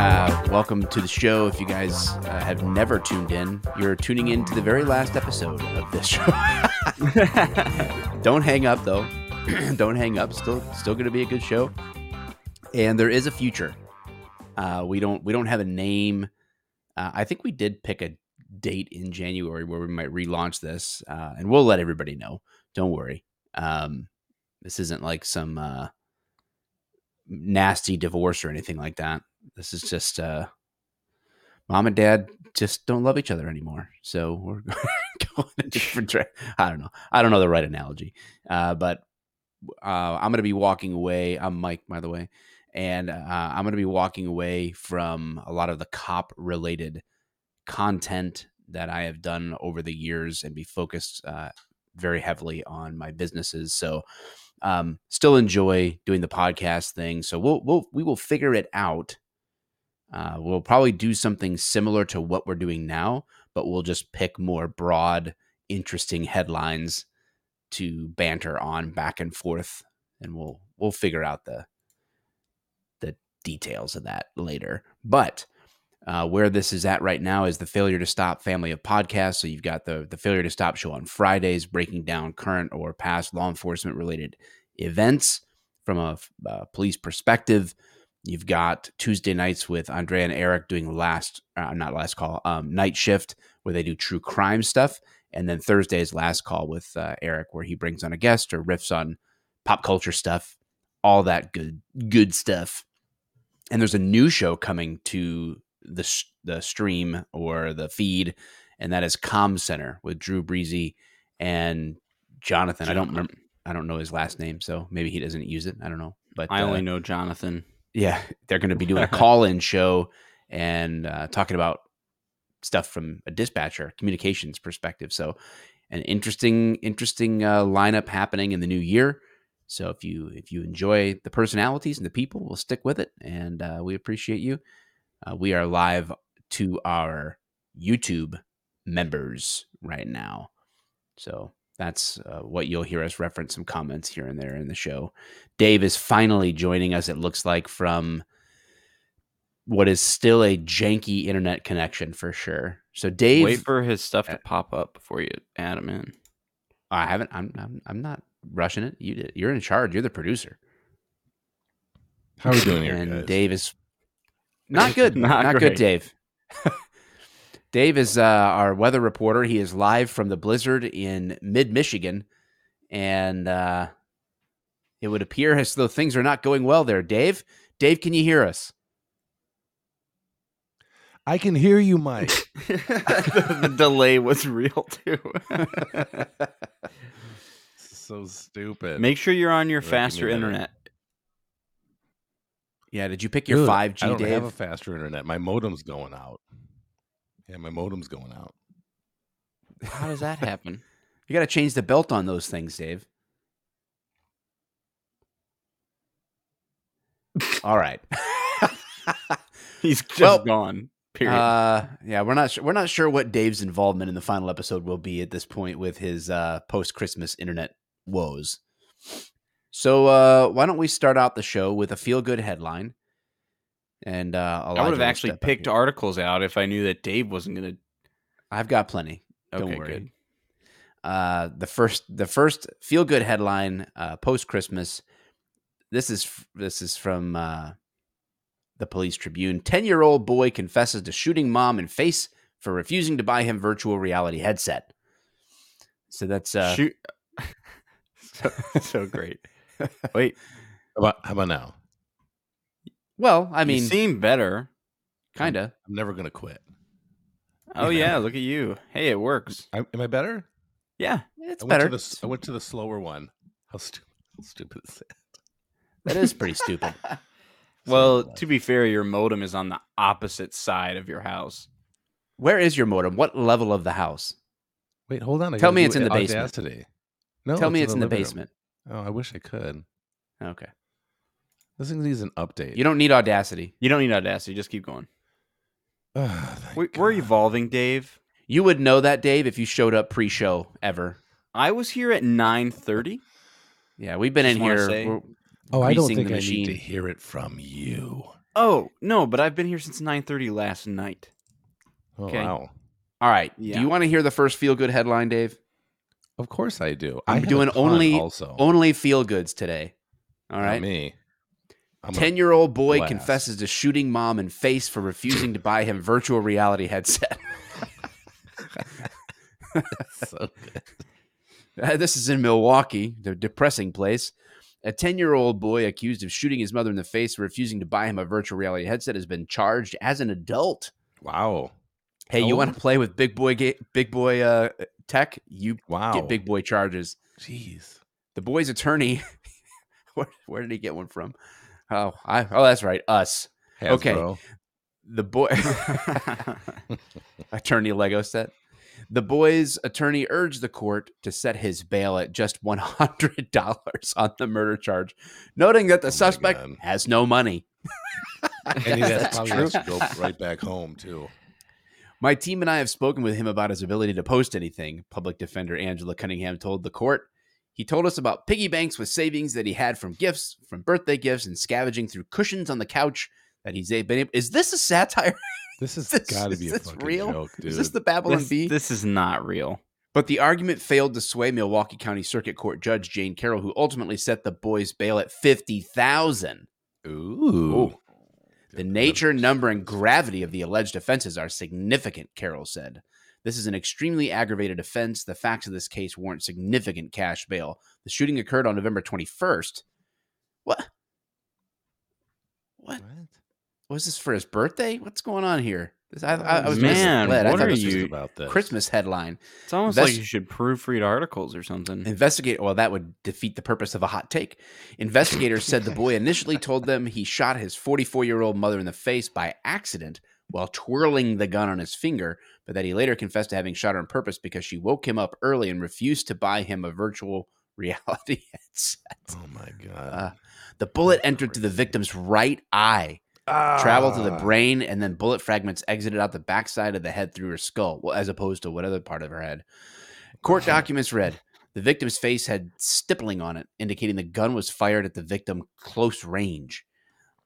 Uh, welcome to the show. If you guys uh, have never tuned in, you're tuning in to the very last episode of this show. Don't hang up though. Don't hang up. Still, still going to be a good show. And there is a future. Uh, we don't we don't have a name. Uh, I think we did pick a date in January where we might relaunch this, uh, and we'll let everybody know. Don't worry. Um, this isn't like some uh, nasty divorce or anything like that. This is just uh, mom and dad just don't love each other anymore. So we're going a different track. I don't know. I don't know the right analogy, uh, but uh, I'm going to be walking away. I'm Mike, by the way, and uh, I'm going to be walking away from a lot of the cop related content that I have done over the years and be focused uh, very heavily on my businesses. So, um, still enjoy doing the podcast thing. So we'll we'll we will figure it out. Uh, we'll probably do something similar to what we're doing now, but we'll just pick more broad, interesting headlines to banter on back and forth, and we'll we'll figure out the the details of that later. But uh, where this is at right now is the Failure to Stop family of podcasts. So you've got the the Failure to Stop show on Fridays, breaking down current or past law enforcement related events from a, a police perspective. You've got Tuesday nights with Andrea and Eric doing last, uh, not last call, um, night shift where they do true crime stuff, and then Thursday's last call with uh, Eric where he brings on a guest or riffs on pop culture stuff, all that good good stuff. And there's a new show coming to the the stream or the feed, and that is Com Center with Drew Breezy and Jonathan. I don't remember. I don't know his last name, so maybe he doesn't use it. I don't know. But I uh, only know Jonathan. yeah, they're going to be doing a call-in show and uh, talking about stuff from a dispatcher communications perspective. So, an interesting, interesting uh, lineup happening in the new year. So if you if you enjoy the personalities and the people, we'll stick with it, and uh, we appreciate you. Uh, we are live to our YouTube members right now, so that's uh, what you'll hear us reference some comments here and there in the show. Dave is finally joining us. It looks like from what is still a janky internet connection for sure. So Dave, Wait for his stuff Uh, to pop up before you add him in. I haven't. I'm. I'm. I'm not rushing it. You did. You're in charge. You're the producer. How are we doing here, and guys? Dave is not good. Not not, good. Dave. Dave is uh, our weather reporter. He is live from the blizzard in mid Michigan, and uh, it would appear as though things are not going well there. Dave, Dave, can you hear us? I can hear you, Mike. the, the delay was real too. so stupid. Make sure you're on your Right, faster internet. Yeah. Did you pick your five I G, don't Dave? have a faster internet. My modem's going out. Yeah, my modem's going out. How does that happen? You got to change the belt on those things, Dave. All right. He's just Well, gone. Period. Uh, yeah, we're not sure. We're not sure what Dave's involvement in the final episode will be at this point with his uh, post Christmas internet woes. So uh, why don't we start out the show with a feel good headline? And uh, I would have actually picked articles out if I knew that Dave wasn't going to. I've got plenty. Don't Okay, worry. good. Uh, the first the first feel good headline uh, post Christmas. This is this is from uh, the Police Tribune. Ten year old boy confesses to shooting mom in face for refusing to buy him virtual reality headset. So that's uh, Shoot. so, so great. Wait, How about, how about now? well, I mean, you seem better. kind of. I'm never gonna quit. Oh Yeah. yeah, look at you. Hey, it works. I, am I better? Yeah. It's I better. The, I went to the slower one. How stupid, how stupid is that? that is pretty stupid. Well, to be fair, your modem is on the opposite side of your house. Where is your modem? What level of the house? Wait, hold on. I Tell me it's in the basement. Audacity. No, Tell me it's in the basement. Oh, I wish I could. Okay. This thing needs an update. You don't need Audacity. You don't need Audacity. Just keep going. Thank We, we're evolving, Dave. You would know that, Dave, if you showed up pre-show ever. I was here at nine thirty. Yeah, we've been Just in here. say- Oh, I don't think the I need to hear it from you. Oh no, but I've been here since 9:30 last night. Oh, Okay. wow. All right. Yeah. Do you want to hear the first feel good headline, Dave? Of course I do. I'm I doing only- also. Only feel goods today. All right. Not me. I'm 10 year old boy blast. confesses to shooting mom in face for refusing to buy him virtual reality headset. so good. Uh, this is in Milwaukee, the depressing place. A 10 year old boy accused of shooting his mother in the face for refusing to buy him a virtual reality headset has been charged as an adult. Wow. Hey, you want to play with big boy ga- big boy uh, tech? You Wow. get big boy charges. Jeez. The boy's attorney, where, where did he get one from? Oh, I, oh, that's right, us. Okay. The boy attorney Lego set. The boy's attorney urged the court to set his bail at just one hundred dollars on the murder charge, noting that the Oh suspect God. has no money. And he has probably has to go right back home too. My team and I have spoken with him about his ability to post anything. Public defender Angela Cunningham told the court. He told us about piggy banks with savings that he had from gifts, from birthday gifts, and scavenging through cushions on the couch that he's been able. Is this a satire? This has got to is be a this fucking real? joke, dude. Is this the Babylon this, Bee? this is not real. But the argument failed to sway Milwaukee County Circuit Court Judge Jane Carroll, who ultimately set the boy's bail at fifty thousand. Ooh. The nature, number, and gravity of the alleged offenses are significant, Carroll said. This is an extremely aggravated offense. The facts of this case warrant significant cash bail. The shooting occurred on November 21st. What? What? What? Was this for his birthday? What's going on here? This, I, I, I was Man, misled. I what thought are this you- a about this? Christmas headline. It's almost Invest- like you should proofread articles or something. Investigate. Well, that would defeat the purpose of a hot take. Investigators said the boy initially told them he shot his 44 year old mother in the face by accident while twirling the gun on his finger, but that he later confessed to having shot her on purpose because she woke him up early and refused to buy him a virtual reality headset. Oh my god. Uh, the bullet entered to the victim's right eye, traveled to the Ah. brain, and then bullet fragments exited out the backside of the head through her skull, well, as opposed to what other part of her head. Court documents read the victim's face had stippling on it, indicating the gun was fired at the victim close range.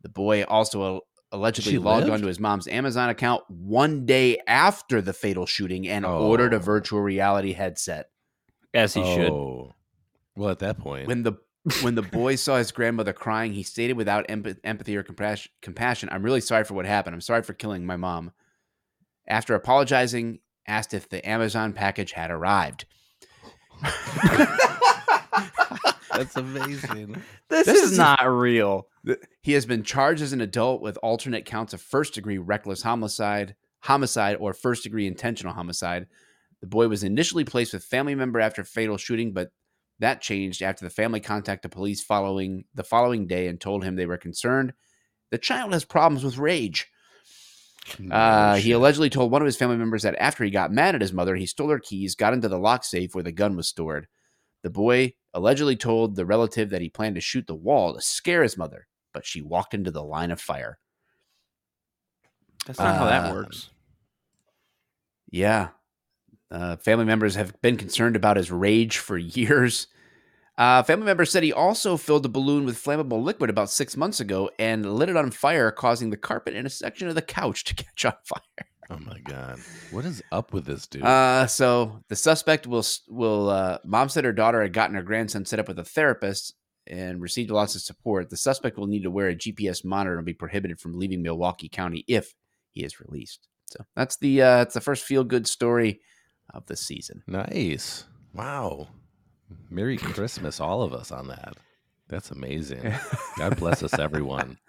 The boy also allegedly She logged lived? onto his mom's Amazon account one day after the fatal shooting and ordered a Oh. virtual reality headset. As he should. Oh. Well, at that point, When the when the boy saw his grandmother crying, he stated without emp- empathy or compassion, compassion, "I'm really sorry for what happened. I'm sorry for killing my mom." After apologizing, asked if the Amazon package had arrived. that's amazing. This, This is, is- not real. He has been charged as an adult with alternate counts of first degree reckless homicide, homicide, or first degree intentional homicide. The boy was initially placed with family member after fatal shooting, but that changed after the family contacted police following the following day and told him they were concerned. The child has problems with rage. Uh, he allegedly told one of his family members that after he got mad at his mother, he stole her keys, got into the lock safe where the gun was stored. The boy allegedly told the relative that he planned to shoot the wall to scare his mother, but she walked into the line of fire. That's not how Uh, that works. Yeah. Uh, family members have been concerned about his rage for years. Uh, family members said he also filled a balloon with flammable liquid about six months ago and lit it on fire, causing the carpet in a section of the couch to catch on fire. Oh my god. What is up with this dude? Uh, so the suspect will will uh, mom said her daughter had gotten her grandson set up with a therapist and received lots of support. The suspect will need to wear a GPS monitor and be prohibited from leaving Milwaukee County if he is released. So that's the uh, that's the first feel good story of the season. nice. Wow. Merry Christmas, all of us on that. That's amazing. God bless us, everyone.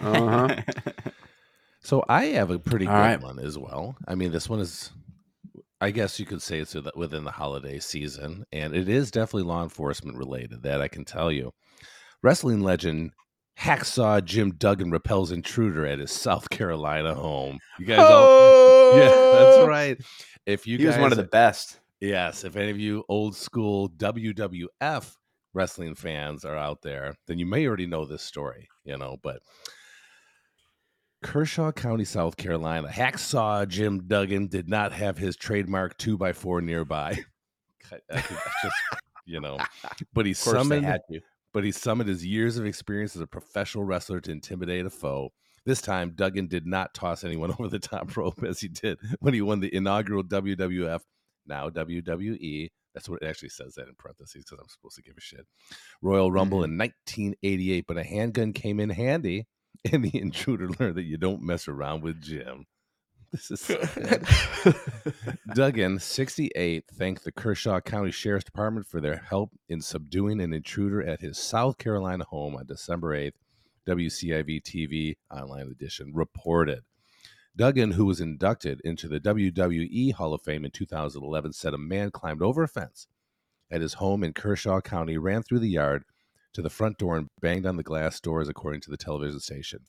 Uh-huh. So I have a pretty All good right. one as well. I mean, this one is, I guess you could say it's within the holiday season, and it is definitely law enforcement related. That I can tell you. Wrestling legend Hacksaw Jim Duggan repels intruder at his South Carolina home. You guys all, yeah, that's oh! right. If you Oh! He was one of the best. Yes, if any of you old school WWF wrestling fans are out there, then you may already know this story, you know, but Kershaw County, South Carolina, hacksaw Jim Duggan did not have his trademark two by four nearby. I that's just you know. But he Of course, they summoned. But he summoned his years of experience as a professional wrestler to intimidate a foe. This time, Duggan did not toss anyone over the top rope as he did when he won the inaugural WWF, now WWE. That's what it actually says that in parentheses because I'm supposed to give a shit. Royal Rumble mm-hmm. in 1988, but a handgun came in handy, and the intruder learned that you don't mess around with Jim. This is so. Duggan, 68, thanked the Kershaw County Sheriff's Department for their help in subduing an intruder at his South Carolina home on December 8th. WCIV TV online edition reported. Duggan, who was inducted into the WWE Hall of Fame in 2011, said a man climbed over a fence at his home in Kershaw County, ran through the yard to the front door, and banged on the glass doors, according to the television station.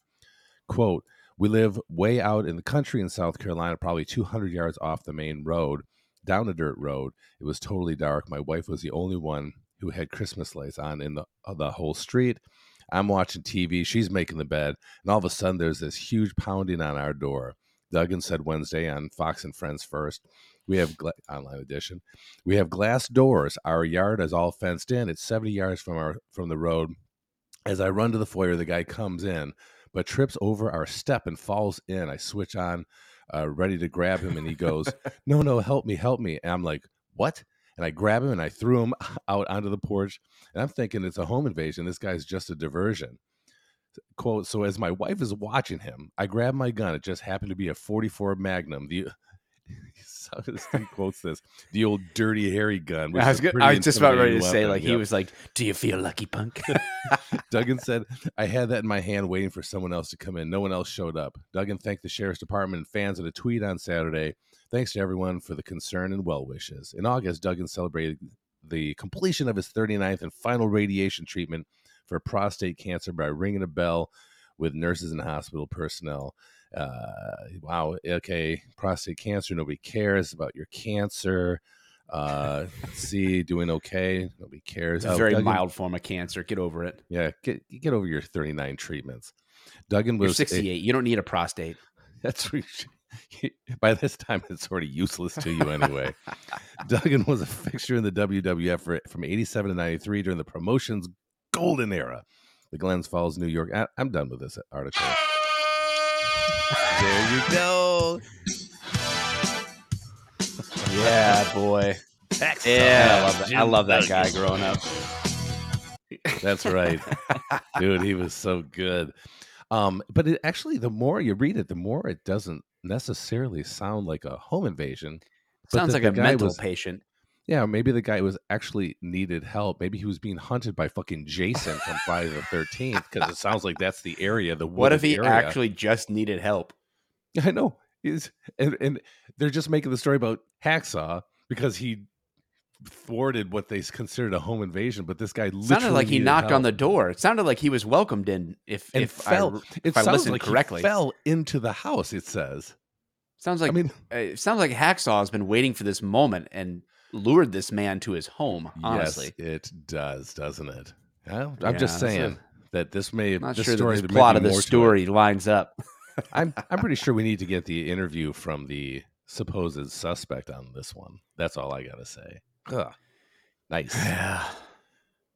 Quote, we live way out in the country in South Carolina, probably 200 yards off the main road, down a dirt road. It was totally dark. My wife was the only one who had Christmas lights on in the uh, the whole street. I'm watching TV. She's making the bed, and all of a sudden, there's this huge pounding on our door. Duggan said Wednesday on Fox and Friends First. We have gla- online edition. We have glass doors. Our yard is all fenced in. It's 70 yards from our from the road. As I run to the foyer, the guy comes in, but trips over our step and falls in. I switch on, uh, ready to grab him, and he goes, "No, no, help me, help me!" And I'm like, "What?" And I grab him and I threw him out onto the porch. And I'm thinking it's a home invasion. This guy's just a diversion. Quote, so as my wife is watching him, I grab my gun. It just happened to be a 44 Magnum. The so this quotes this the old Dirty Harry gun. I was, is a go- pretty I was just about ready to intimidating say, weapon. like, he was like, Do you feel lucky, punk? Duggan said, I had that in my hand waiting for someone else to come in. No one else showed up. Duggan thanked the sheriff's department and fans in a tweet on Saturday. Thanks to everyone for the concern and well wishes. In August, Duggan celebrated the completion of his 39th and final radiation treatment for prostate cancer by ringing a bell with nurses and hospital personnel. Uh, wow. Okay. Prostate cancer. Nobody cares about your cancer. Uh, see, doing okay. Nobody cares. It's a Oh, very Duggan- mild form of cancer. Get over it. yeah, get get over your 39 treatments. Duggan You're was 68. You don't need a prostate. that's by this time it's sort of useless to you anyway. Duggan was a fixture in the WWF for, from 87 to 93 during the promotion's golden era. The Glens Falls, New York. I, I'm done with this article. There you go. Yeah, boy. Yeah, I love that. I love that guy growing up. That's right. Dude, he was so good. Um, but it actually the more you read it, the more it doesn't necessarily sound like a home invasion. Sounds that like the a mental was- patient. Yeah, maybe the guy was actually needed help. Maybe he was being hunted by fucking Jason from Friday the Thirteenth because it sounds like that's the area. The What if he area. actually just needed help? I know. He's and, and they're just making the story about Hacksaw because he thwarted what they considered a home invasion. But this guy sounded like he knocked on the door. It sounded like he was welcomed in. If and if fell. I, if I listened like correctly. he fell into the house. It says. sounds like I mean, uh, it sounds like Hacksaw has been waiting for this moment and lured this man to his home. Honestly, yes, it does, doesn't it? Well, I'm Yeah, just saying that this may not this sure that this plot of the more to it. story lines up. I'm I'm pretty sure we need to get the interview from the supposed suspect on this one. That's all I gotta say. Ugh. Nice. yeah.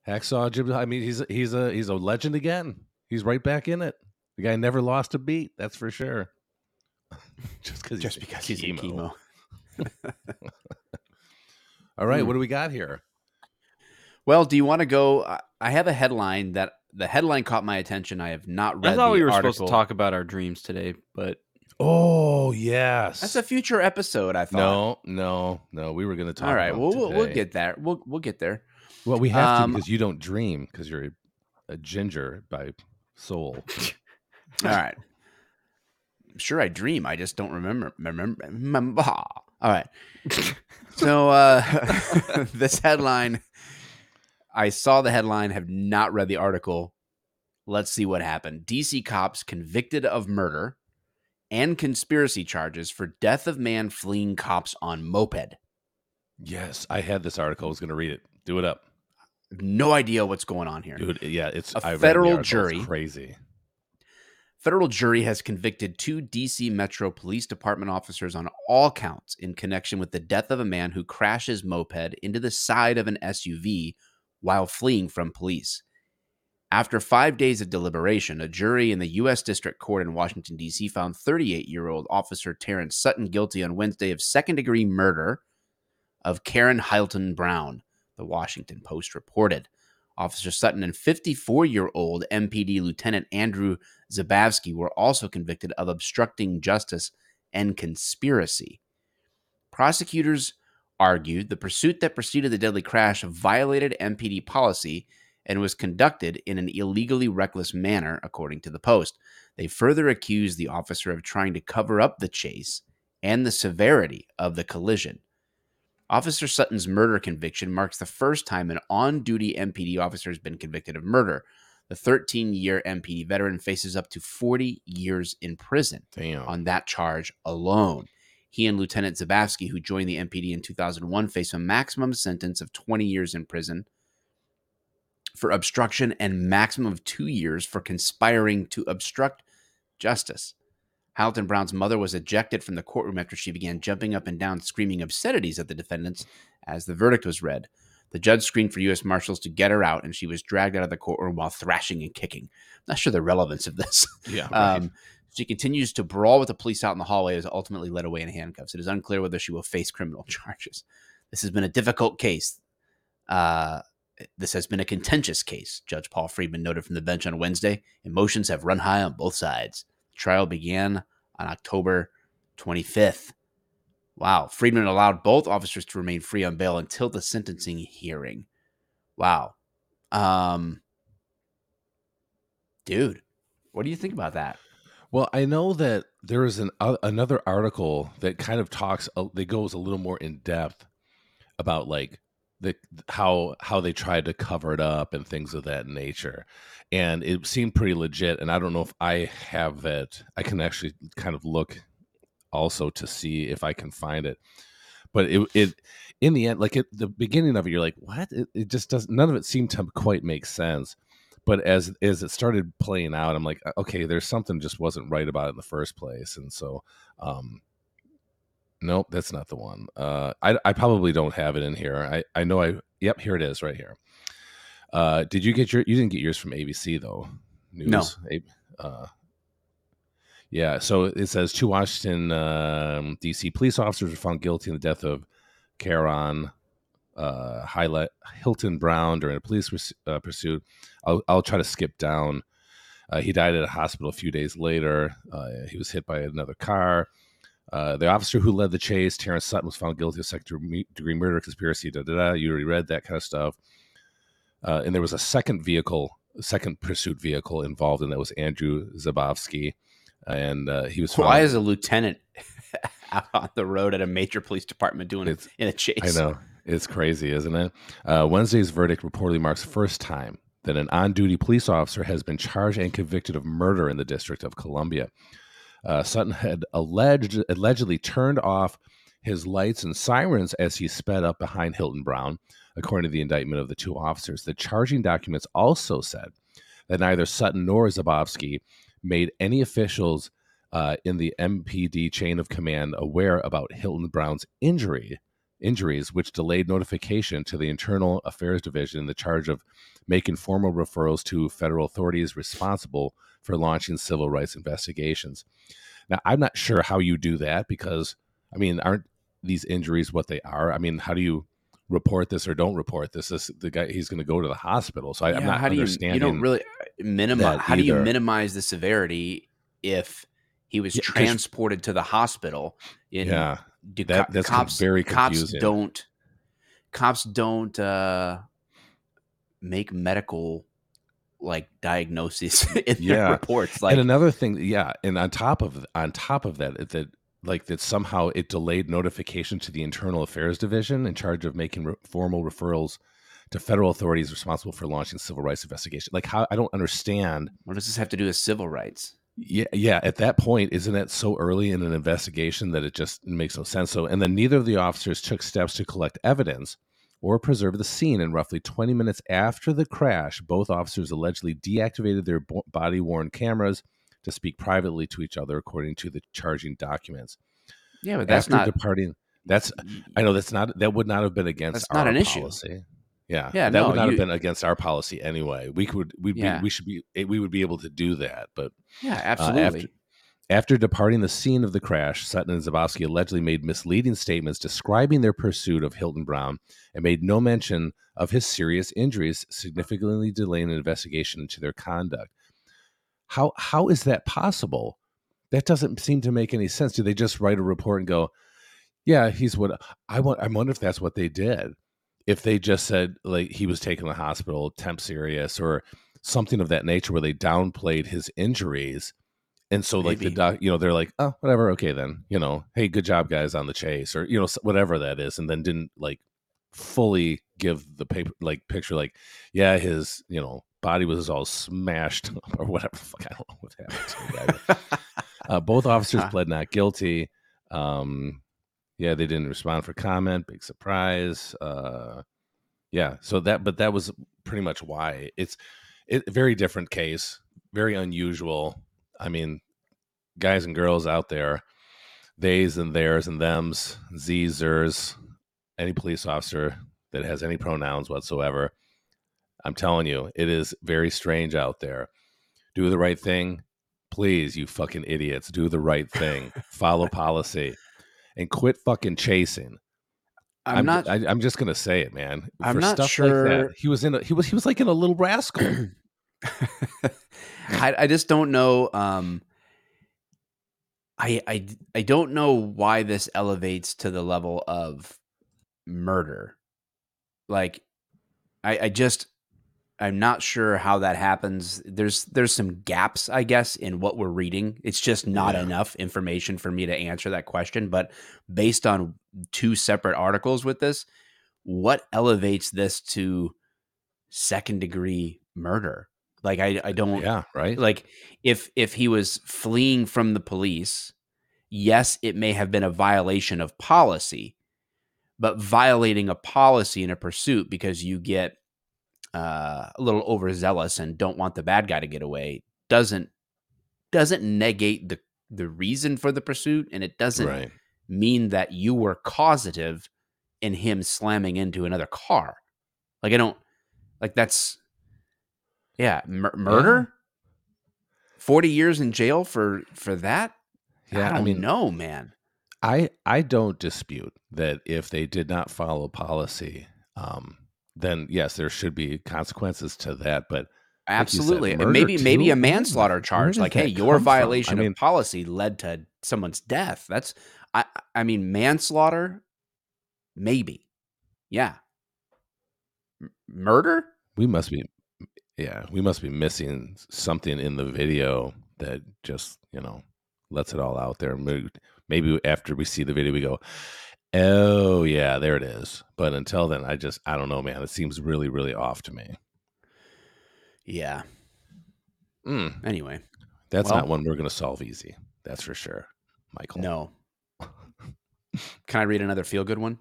Hacksaw Jim. I mean, he's he's a he's a legend again. He's right back in it. The guy never lost a beat. That's for sure. Just because Just because he's in chemo. All right, Hmm. what do we got here? Well, do you want to go? I- I have a headline that the headline caught my attention. I have not read I thought the we were article. supposed to talk about our dreams today, but Oh yes. That's a future episode. I thought. no, no, no. We were going to talk. All right. about Well, we'll, we'll get there. We'll we'll get there. Well, we have Um, to because you don't dream because you're a, a ginger by soul. All right. Sure I dream. I just don't remember. Remember. remember. All right. So uh, this headline, I saw the headline. Have not read the article. Let's see what happened. DC cops convicted of murder and conspiracy charges for death of man fleeing cops on moped. yes, I had this article. I was going to read it. Do it up, No idea what's going on here. dude. Yeah, it's A I federal article. It's jury- crazy. Federal jury has convicted two DC Metro Police Department officers on all counts in connection with the death of a man who crashes moped into the side of an SUV while fleeing from police. After five days of deliberation, a jury in the U.S. District Court in Washington, D.C. found 38 year old Officer Terrence Sutton guilty on Wednesday of second degree murder of Karon Hylton Brown, the Washington Post reported. Officer Sutton and 54 year old MPD Lieutenant Andrew Zabavsky were also convicted of obstructing justice and conspiracy. Prosecutors argued the pursuit that preceded the deadly crash violated MPD policy and was conducted in an illegally reckless manner, according to the Post. They further accused the officer of trying to cover up the chase and the severity of the collision. Officer Sutton's murder conviction marks the first time an on duty MPD officer has been convicted of murder. The 13 year MPD veteran faces up to 40 years in prison Damn. on that charge alone. He and Lieutenant Zabavsky, who joined the MPD in 2001, face a maximum sentence of 20 years in prison for obstruction and maximum of two years for conspiring to obstruct justice. Hamilton Brown's mother was ejected from the courtroom after she began jumping up and down, screaming obscenities at the defendants as the verdict was read. The judge screamed for U.S. Marshals to get her out, and she was dragged out of the courtroom while thrashing and kicking. Not sure the relevance of this. Yeah. Right. Um, she continues to brawl with the police out in the hallway and is ultimately led away in handcuffs. It is unclear whether she will face criminal charges. This has been a difficult case. Uh, this has been a contentious case, Judge Paul Friedman noted from the bench on Wednesday. Emotions have run high on both sides. Trial began on October 25th. Wow. Friedman allowed both officers to remain free on bail until the sentencing hearing. Wow. Um, dude, what do you think about that? Well, I know that there is an uh, another article that kind of talks uh, that goes a little more in depth about like the how how they tried to cover it up and things of that nature. And it seemed pretty legit and I don't know if I have it. I can actually kind of look also to see if I can find it. But it it in the end like at the beginning of it you're like, "What?" It, it just doesn't none of it seemed to quite make sense but as as it started playing out i'm like okay there's something just wasn't right about it in the first place and so um nope that's not the one uh i i probably don't have it in here i i know i yep here it is right here uh did you get your you didn't get yours from abc though news No. Uh yeah so it says two washington um, dc police officers were found guilty in the death of Karon uh, highlight Hylton Brown during a police purs- uh, pursuit. I'll, I'll try to skip down. Uh, he died at a hospital a few days later. Uh, he was hit by another car. Uh, the officer who led the chase, Terrence Sutton, was found guilty of second degree murder, conspiracy. Da da da. You already read that kind of stuff. Uh, and there was a second vehicle, second pursuit vehicle involved, and that was Andrew Zabowski. And uh, he was found. Why is a lieutenant out on the road at a major police department doing it in a chase? I know. It's crazy, isn't it? Uh, Wednesday's verdict reportedly marks the first time that an on duty police officer has been charged and convicted of murder in the District of Columbia. Uh, Sutton had alleged, allegedly turned off his lights and sirens as he sped up behind Hylton Brown, according to the indictment of the two officers. The charging documents also said that neither Sutton nor Zabowski made any officials uh, in the MPD chain of command aware about Hylton Brown's injury injuries, which delayed notification to the Internal Affairs Division in the charge of making formal referrals to federal authorities responsible for launching civil rights investigations. Now, I'm not sure how you do that because, I mean, aren't these injuries what they are? I mean, how do you report this or don't report this? This the guy he's going to go to the hospital, so I, I'm Yeah, not how do you, understanding. you don't really minimize. that How do you minimize the severity if he was Yeah, transported to the hospital? In, yeah, do that- that's cops very cops don't cops don't uh make medical like diagnoses in Yeah. their reports like and another thing, yeah, and on top of on top of that, that like that somehow it delayed notification to the Internal Affairs Division in charge of making re- formal referrals to federal authorities responsible for launching civil rights investigation. Like how I don't understand. what does this have to do with civil rights Yeah, yeah. At that point, isn't that so early in an investigation that it just makes no sense? So, and then neither of the officers took steps to collect evidence or preserve the scene. And roughly 20 minutes after the crash, both officers allegedly deactivated their body worn cameras, to speak privately to each other, according to the charging documents. Yeah, but that's After not. departing. That's I know that's not that would not have been against That's not our an issue. Yeah, Yeah, that no, would not you- have been against our policy anyway. We could we Yeah. be, we should be eh, we would be able to do that, but yeah, uh, absolutely. after, after departing the scene of the crash, Sutton and Zabowski allegedly made misleading statements describing their pursuit of Hylton Brown and made no mention of his serious injuries, significantly delaying an investigation into their conduct. How how is that possible? That doesn't seem to make any sense. Do they just write a report and go, "Yeah, he's what I want"? I wonder if that's what they did. If they just said like he was taken to the hospital, temp serious, or something of that nature, where they downplayed his injuries, and so like the doc, you know, they're like, "Oh, whatever, okay then," you know, "Hey, good job, guys, on the chase," or you know, whatever that is, and then didn't like fully give the paper like picture like, yeah, his you know body was all smashed or whatever. Fuck, I don't know what happened to guy. Uh, both officers Huh. pled not guilty. Um, yeah, they didn't respond for comment. Big surprise. Uh, yeah, so that, but that was pretty much why it's it very different case, very unusual. I mean, guys and girls out there, theys and theirs and thems, z's, zers, any police officer that has any pronouns whatsoever. I'm telling you, it is very strange out there. Do the right thing. Please, you fucking idiots, do the right thing. Follow policy and quit fucking chasing. I'm, not. I, I'm just gonna say it, man. I'm For not stuff sure- like that, he was in. A, he was. He was like in a little rascal. I, I just don't know. Um, I, I I don't know why this elevates to the level of murder. Like, I, I just I'm not sure how that happens. There's there's some gaps, I guess, in what we're reading. It's just not Yeah. enough information for me to answer that question. But based on two separate articles with this, what elevates this to second degree murder? Like I I don't yeah, right. like if if he was fleeing from the police yes it may have been a violation of policy but violating a policy in a pursuit because you get uh, a little overzealous and don't want the bad guy to get away doesn't doesn't negate the the reason for the pursuit and it doesn't right. mean that you were causative in him slamming into another car. Like I don't like that's yeah, mur- murder. Forty years in jail for for that. Yeah, I I don't mean, know, man. I I don't dispute that if they did not follow policy, um, then yes, there should be consequences to that. But like said, Absolutely, and maybe maybe a manslaughter charge. Like, hey, your from? I violation mean- of policy led to someone's death. That's I I mean manslaughter. Maybe, yeah. M- murder. we must be, yeah, we must be missing something in the video that just you know lets it all out there. Maybe, after we see the video, we go, "Oh yeah, there it is." But until then, I just I don't know, man. It seems really really off to me. Yeah. Mm, Anyway, that's Well- not one we're going to solve easy. That's for sure, Michael. no. Can I read another feel good one?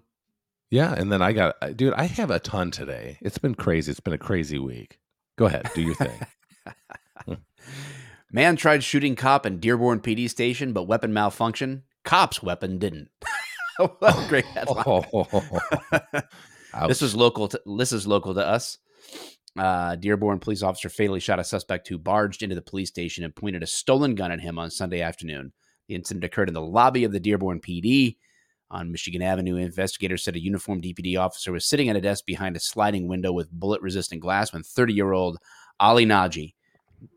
Yeah, and then I got, dude, I have a ton today. It's been crazy. It's been a crazy week. Go ahead, do your thing. Man tried shooting cop in Dearborn PD station, but weapon malfunction. Cop's weapon didn't. great headline. This was local. To, this is local to us. Uh, Dearborn police officer fatally shot a suspect who barged into the police station and pointed a stolen gun at him on Sunday afternoon. The incident occurred in the lobby of the Dearborn PD on Michigan Avenue. Investigators said a uniformed DPD officer was sitting at a desk behind a sliding window with bullet-resistant glass when 30-year-old Ali Naji,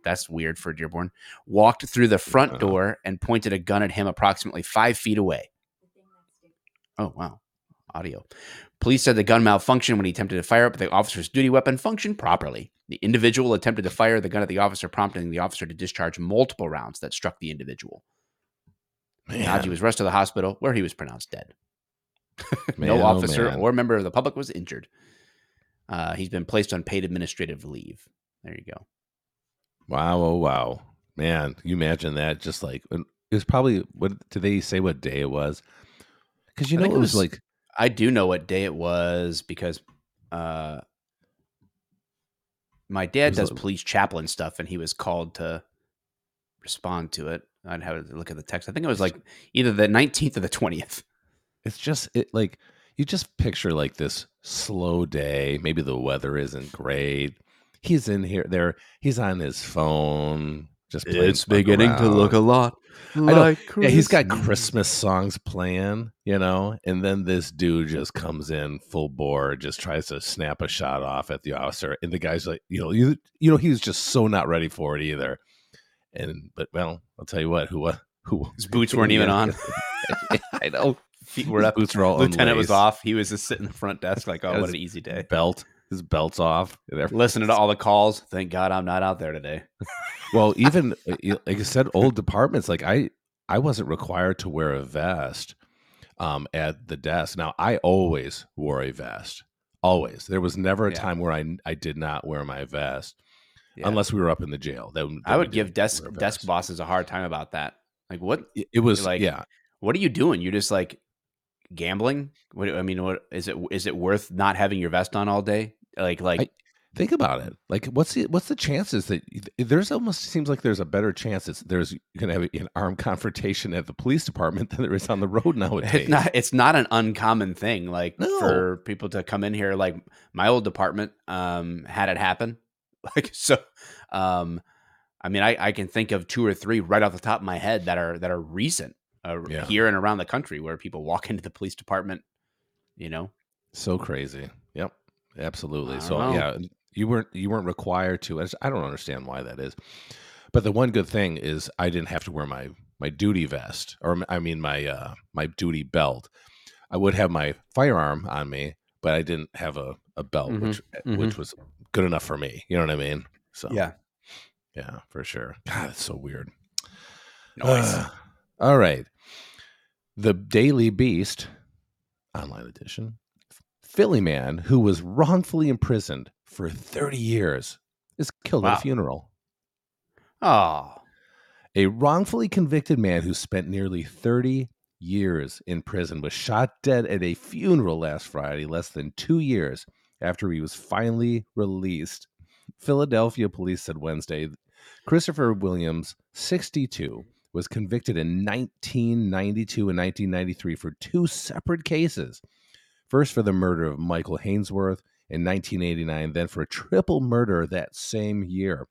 that's weird for Dearborn, walked through the front Uh-huh. door and pointed a gun at him approximately five feet away. Oh wow, audio. Police said the gun malfunctioned when he attempted to fire it, but the officer's duty weapon functioned properly. The individual attempted to fire the gun at the officer, prompting the officer to discharge multiple rounds that struck the individual. Man, Naji was rushed to the hospital, where he was pronounced dead. man, no oh, officer man. or member of the public was injured. Uh, he's been placed on paid administrative leave. There you go. Wow, oh wow, man! You imagine that? Just like it was probably what did they say? What day it was? Because you know it it was, was- like I do know what day it was because uh, my dad does a- police chaplain stuff, and he was called to respond to it. I'd have to look at the text. I think it was like either the 19th or the 20th. It's just it like you just picture like this slow day. Maybe the weather isn't great. He's in here there. He's on his phone. Just playing beginning around. To look a lot know. Yeah, he's got Christmas songs playing, you know, and then this dude just comes in full bore, just tries to snap a shot off at the officer, and the guy's like, you know, you you know, he's just so not ready for it either. And but well, I'll tell you what, who uh, who His boots weren't even on. I know Feet were His up. Boots were all Lieutenant was off. He was just sitting in the front desk, like, oh, what an easy day. Belt, his belt's off. Listening to all the calls. Thank God I'm not out there today. Well, even uh, you- like I said, old departments like I I wasn't required to wear a vest um, at the desk. Now I always wore a vest. Always. There was never a Yeah. time where I I did not wear my vest Yeah. unless we were up in the jail. Then, then I would give desk desk bosses a hard time about that. Like, what It, was like- yeah. what are you doing? You're just like gambling. What I mean, what is it? Is it worth not having your vest on all day? Like, like I- Think about it. Like, what's the what's the chances that there's almost seems like there's a better chance that there's going to have an armed confrontation at the police department than there is on the road nowadays. it's not it's not an uncommon thing like No. for people to come in here like my old department um had it happen like so um i mean i i can think of two or three right off the top of my head that are that are recent uh, Yeah. here and around the country where people walk into the police department you know So crazy. Yep. Absolutely. So know. yeah, you weren't you weren't required to. I don't understand why that is. But the one good thing is I didn't have to wear my my duty vest or I mean my uh my duty belt. I would have my firearm on me, but I didn't have a, a belt Mhm, which mhm. which was good enough for me. You know what I mean? So yeah yeah, for sure. God, it's so weird. Noise. Uh, all right. The Daily Beast, online edition. Philly man who was wrongfully imprisoned for 30 years is killed at a funeral. oh A wrongfully convicted man who spent nearly 30 years in prison was shot dead at a funeral last Friday, less than two years after he was finally released. Philadelphia police said Wednesday Christopher Williams, 62, was convicted in 1992 and 1993 for two separate cases. First for the murder of Michael Hainsworth in 1989, then for a triple murder that same year.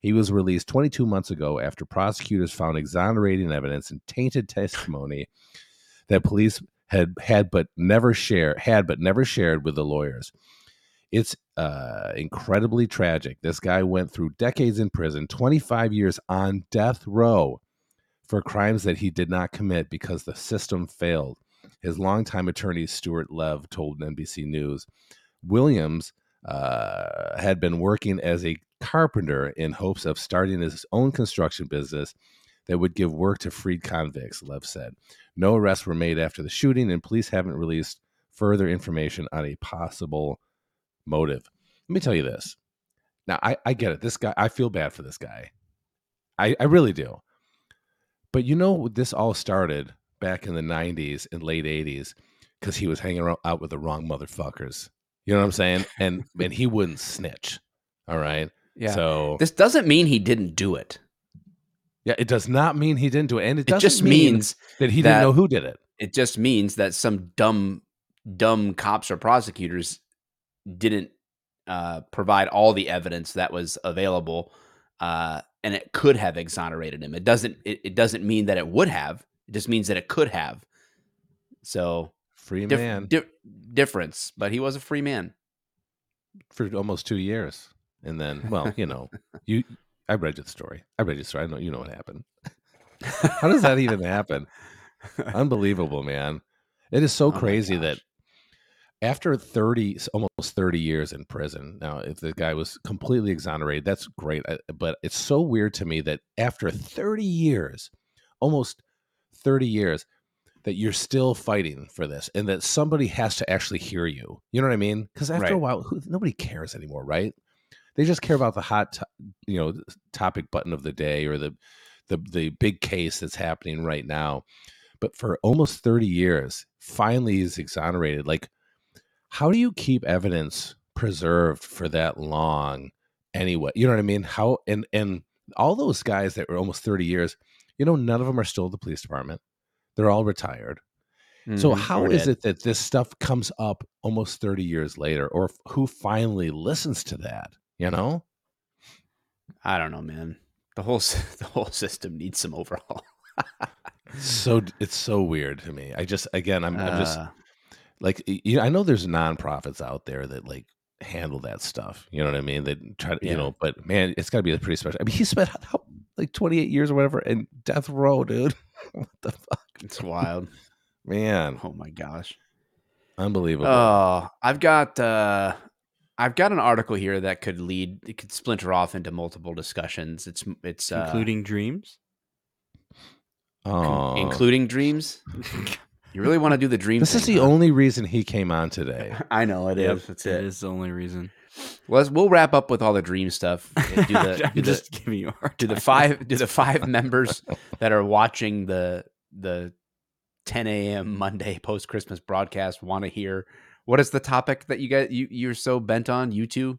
He was released 22 months ago after prosecutors found exonerating evidence and tainted testimony that police had had but never shared had but never shared with the lawyers. It's uh, incredibly tragic. This guy went through decades in prison, 25 years on death row for crimes that he did not commit because the system failed. His longtime attorney, Stuart Lev, told NBC News Williams uh, had been working as a carpenter in hopes of starting his own construction business that would give work to freed convicts, Lev said. No arrests were made after the shooting, and police haven't released further information on a possible motive. Let me tell you this. Now, I, I get it. This guy, I feel bad for this guy. I, I really do. But you know, this all started back in the 90s and late 80s because he was hanging around, out with the wrong motherfuckers. You know what I'm saying? And and he wouldn't snitch. All right. yeah So this doesn't mean he didn't do it yeah, it does not mean he didn't do it, and it, it just mean means that he that- didn't know who did it. it just means that some dumb dumb cops or prosecutors didn't uh, provide all the evidence that was available uh, and it could have exonerated him it doesn't it, it doesn't mean that it would have it just means that it could have so Free dif- man di- difference but he was a free man for almost two years, and then, well, you know, you. I read you the story. I read you the story. I know you know what happened. How does that even happen? Unbelievable, man. It is so Oh crazy that after 30 almost 30 years in prison. Now, if the guy was completely exonerated, that's great, I- but it's so weird to me that after 30 years, almost 30 years that you're still fighting for this and that somebody has to actually hear you. You know what I mean? Cuz after a while who, nobody cares anymore, right? They just care about the hot to- you know topic button of the day or the the the big case that's happening right now. But for almost 30 years, finally he's exonerated. Like how do you keep evidence preserved for that long anyway? You know what I mean? How and and all those guys that were almost 30 years, you know, none of them are still at the police department. They're all retired. So Mhm. how Or is dead. it that this stuff comes up almost 30 years later or who finally listens to that, you know? I don't know, man. The whole the whole system needs some overhaul. So it's so weird to me. I just again I'm, I'm just Uh, like you know, I know there's nonprofits out there that like handle that stuff. You know what I mean? They try to, Yeah. you know, but man, it's got to be a pretty special. I mean, he spent how, like 28 years or whatever in death row, dude. what the fuck, it's wild. man? Oh my gosh. Unbelievable. Oh, I've got uh I've got an article here that could lead it could splinter off into multiple discussions. It's it's uh, Including dreams. oh, including dreams. You really want to do the dream this is the huh? only reason he came on today. I know it is. Yep, That's It it. is the only reason. Well, let's- we'll wrap up with all the dream stuff. Do the, I'm do the, just giving you a hard do the five do the five members that are watching the the 10 a.m. Monday post Christmas broadcast want to hear what is the topic that you guys you you're so bent on you two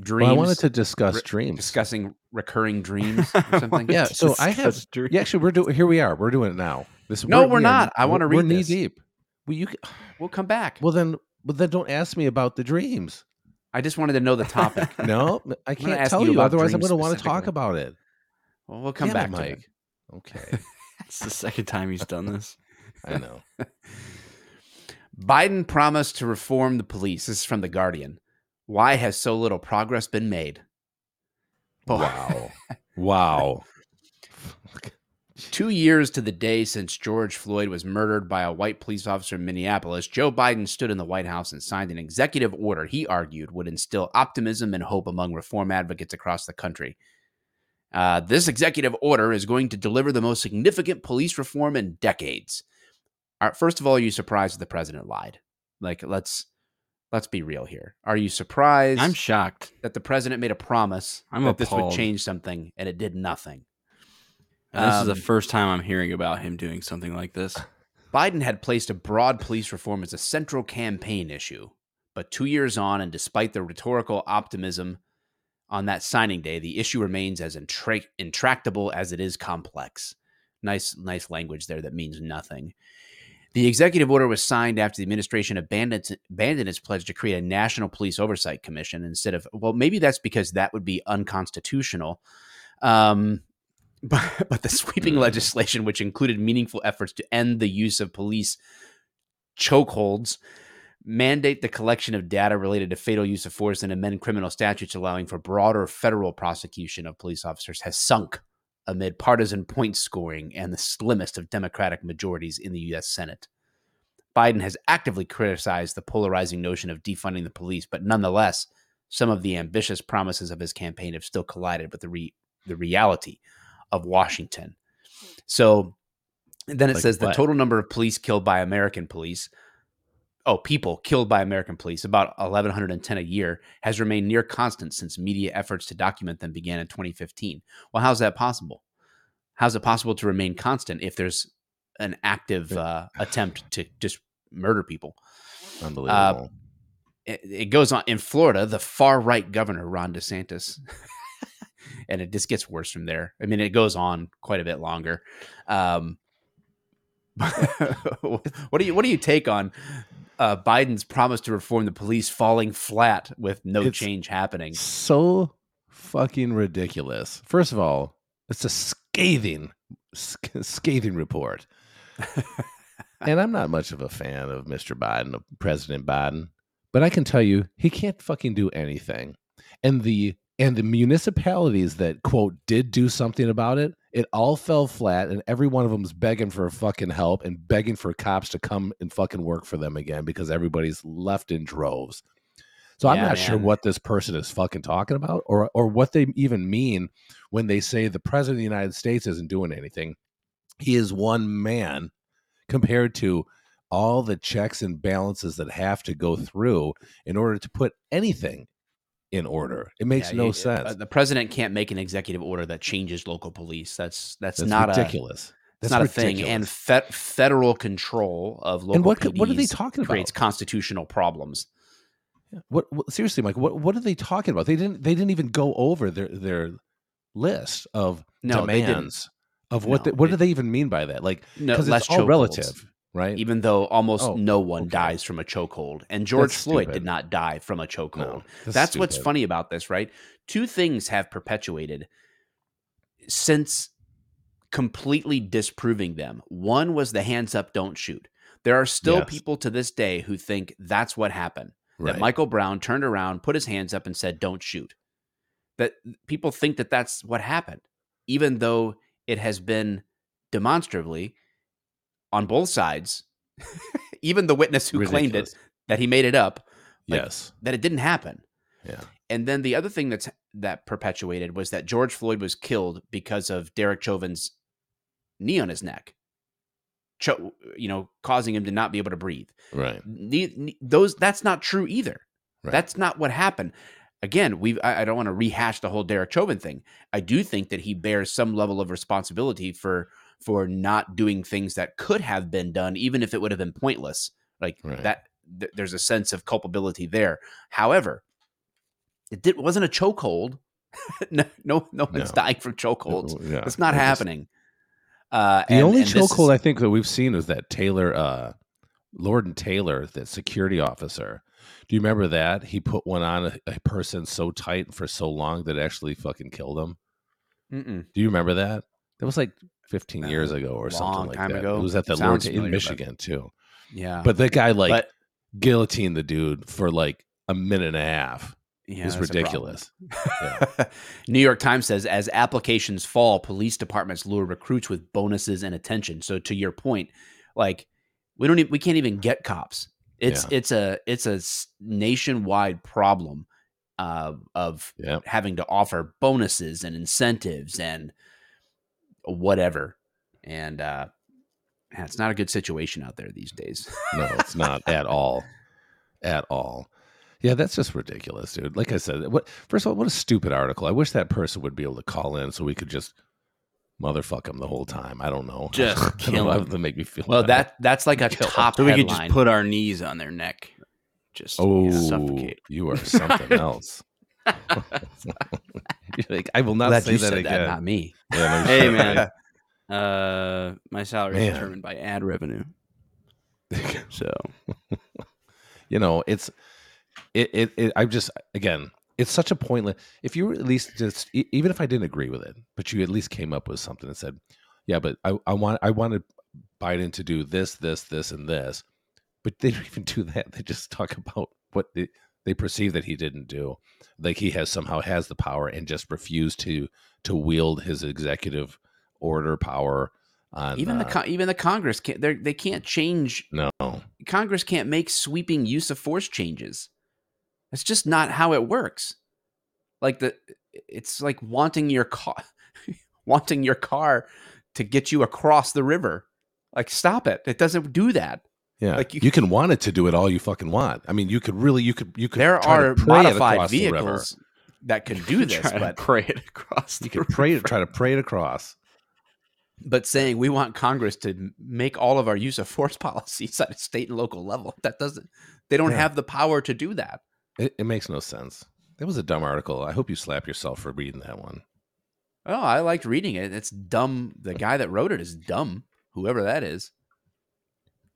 dreams Well, I wanted to discuss re- dreams. discussing recurring dreams or something Yeah, so I have- Discuss dreams. Yeah, actually, we're doing. Here we are. We're doing it now. This No, we're we are- not. I wanna read We're knee this. deep. Well, you. c- we'll come back Well, then, but then don't ask me about the dreams. I just wanted to know the topic No, I can't ask tell you. Otherwise, I'm going to want to talk about it. well, we'll come back to Mike. Okay, It's the second time he's done this. I know. Biden promised to reform the police this is from the Guardian why has so little progress been made Boy. Wow, wow. Two years to the day since George Floyd was murdered by a white police officer in Minneapolis, Joe Biden stood in the White House and signed an executive order he argued would instill optimism and hope among reform advocates across the country. Uh, this executive order is going to deliver the most significant police reform in decades. Are- First of all, are you surprised that the president lied? Like, let's let's be real here. Are you surprised I'm shocked. that the president made a promise I'm that this would change something and it did nothing? And this is the Um, first time I'm hearing about him doing something like this. Biden had placed a broad police reform as a central campaign issue, but two years on, and despite the rhetorical optimism on that signing day, the issue remains as intra- intractable as it is complex. Nice, nice language there that means nothing. The executive order was signed after the administration abandoned, abandoned its pledge to create a national police oversight commission instead of, well, maybe that's because that would be unconstitutional. Um, but, but the sweeping Hmm. legislation, which included meaningful efforts to end the use of police chokeholds, mandate the collection of data related to fatal use of force, and amend criminal statutes allowing for broader federal prosecution of police officers, has sunk amid partisan point scoring and the slimmest of Democratic majorities in the U.S. Senate. Biden has actively criticized the polarizing notion of defunding the police, but nonetheless, some of the ambitious promises of his campaign have still collided with the re- the reality of Washington. So then it Like says the total number of police killed by American police, oh, people killed by American police, about 1,110 a year, has remained near constant since media efforts to document them began in 2015. Well, how's that possible? How's it possible to remain constant if there's an active uh, attempt to just murder people? Unbelievable. it, it goes on in Florida, the far right governor Ron DeSantis, and it just gets worse from there. I mean, it goes on quite a bit longer. Um, what do you what do you take on uh, Biden's promise to reform the police falling flat with no It's- change happening? so fucking ridiculous. First of all, it's a scathing, sc- scathing report. and I'm not much of a fan of Mr. Biden, of President Biden, but I can tell you he can't fucking do anything. And the and the municipalities that quote did do something about it, it all fell flat, and every one of them's begging for fucking help and begging for cops to come and fucking work for them again because everybody's left in droves. So I'm Yeah, not sure what this person is fucking talking about, or or what they even mean when they say the president of the United States isn't doing anything. He is one man compared to all the checks and balances that have to go through in order to put anything in order. It makes Yeah, no you- sense. uh, the president can't make an executive order that changes local police. That's that's, That's not ridiculous. a That's that's not a thing. And fe- federal control of local and what could- what are they PDs talking creates about? constitutional problems. What, what seriously, Mike? What what are they talking about? They didn't they didn't even go over their their list of No, demands of what No, they, what they- do they even mean by that? Like because less it's all relative, right? Even though almost Oh, no one okay. dies from a chokehold, and George That's Floyd stupid. did not die from a chokehold. No, That's what's funny about this, right? Two things have perpetuated since completely disproving them. One was the hands up, don't shoot. There are still Yes. people to this day who think that's what happened. That Michael Brown turned around, put his hands up, and said, "Don't shoot." That people think that that's what happened, even though it has been demonstrably on both sides. even the witness who claimed it that he made it up, like, Yes. that it didn't happen. Yeah. And then the other thing that's that perpetuated was that George Floyd was killed because of Derek Chauvin's knee on his neck, Cho- you know, causing him to not be able to breathe. Right. Ne- ne- those that's not true either. Right. That's not what happened. Again, we I, I don't want to rehash the whole Derek Chauvin thing. I do think that he bears some level of responsibility for for not doing things that could have been done, even if it would have been pointless. Like Right. that, th- there's a sense of culpability there. However, it did, wasn't a chokehold. no, no, no one's No. dying from chokeholds. Yeah. It's not happening. Uh, The and- only and chokehold is- I think that we've seen is that Taylor, uh, Lord and Taylor, that security officer. Do you remember that he put one on a, a person so tight for so long that it actually fucking killed him? Mm-mm. Do you remember that? That was like 15 Uh, years ago or something like time that. ago. It was at the Sounds Lord in Michigan too. Yeah, But that guy like but guillotined the dude for like a minute and a half. yeah, it was that's a problem. ridiculous. New York Times says as applications fall, police departments lure recruits with bonuses and attention. So to your point, like we don't even, we can't even get cops. It's Yeah. it's a it's a nationwide problem uh, of Yeah. having to offer bonuses and incentives and whatever. And uh, yeah, it's not a good situation out there these days. No, it's not at all. At all. Yeah, that's just ridiculous, dude. Like I said, what first of all, what a stupid article. I wish that person would be able to call in so we could just motherfuck them the whole time. I don't know. Just kill know how to make me feel. well, better. that that's like a Kill 'em. top So we could just put our knees on their neck. Just oh, suffocate. you are something else. You're like, I will not Glad say that again. that, not me. Yeah, hey man. Uh my salary is determined by ad revenue. So you know it's it, it it i'm just again it's such a pointless if you were at least just even if i didn't agree with it but you at least came up with something and said yeah but i, I want i wanted biden to do this this this and this but they don't even do that they just talk about what they, they perceive that he didn't do like he has somehow has the power and just refused to to wield his executive order power on even the uh, even the Congress can't they they can't change no Congress can't make sweeping use of force changes. That's just not how it works. Like the it's like wanting your car wanting your car to get you across the river. Like stop it. It doesn't do that. Yeah, Like, you, you- can want it to do it all you fucking want. I mean, you could really, you could, you could. There try to are modified vehicles that can do this, try to but pray it across You could pray it, try to pray it across. but saying we want Congress to make all of our use of force policies at a state and local level, that doesn't they don't Yeah. have the power to do that. It, it makes no sense. That was a dumb article. I hope you slap yourself for reading that one. Oh, I liked reading it. It's dumb. The guy that wrote it is dumb, whoever that is.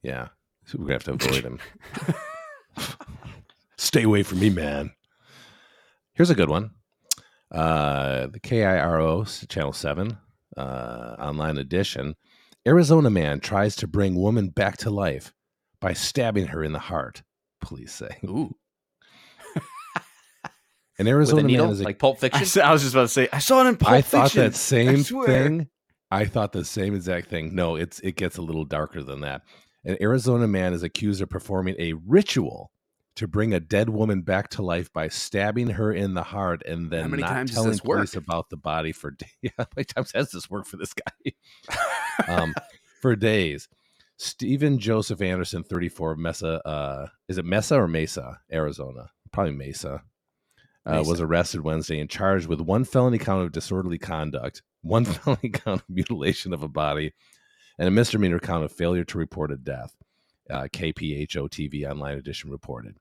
Yeah, so we're gonna have to avoid him. Stay away from me, man. Here's a good one. Uh, the KIRO Channel Seven uh, online edition. Arizona man tries to bring woman back to life by stabbing her in the heart. Police say. Ooh, An Arizona needle, man is a like Pulp I, Fiction. s- I was just about to say I saw it in Pulp I thought that same swear. thing. I thought the same exact thing. No, it's it gets a little darker than that. An Arizona man is accused of performing a ritual to bring a dead woman back to life by stabbing her in the heart and then not telling police about the body for days. Yeah, how many times has this worked for this guy? um, for days. Stephen Joseph Anderson, 34, Mesa. Uh, is it Mesa or Mesa, Arizona? Probably Mesa. Uh, was arrested Wednesday and charged with one felony count of disorderly conduct, one felony count of mutilation of a body, and a misdemeanor count of failure to report a death. Uh, KPHO TV Online Edition reported.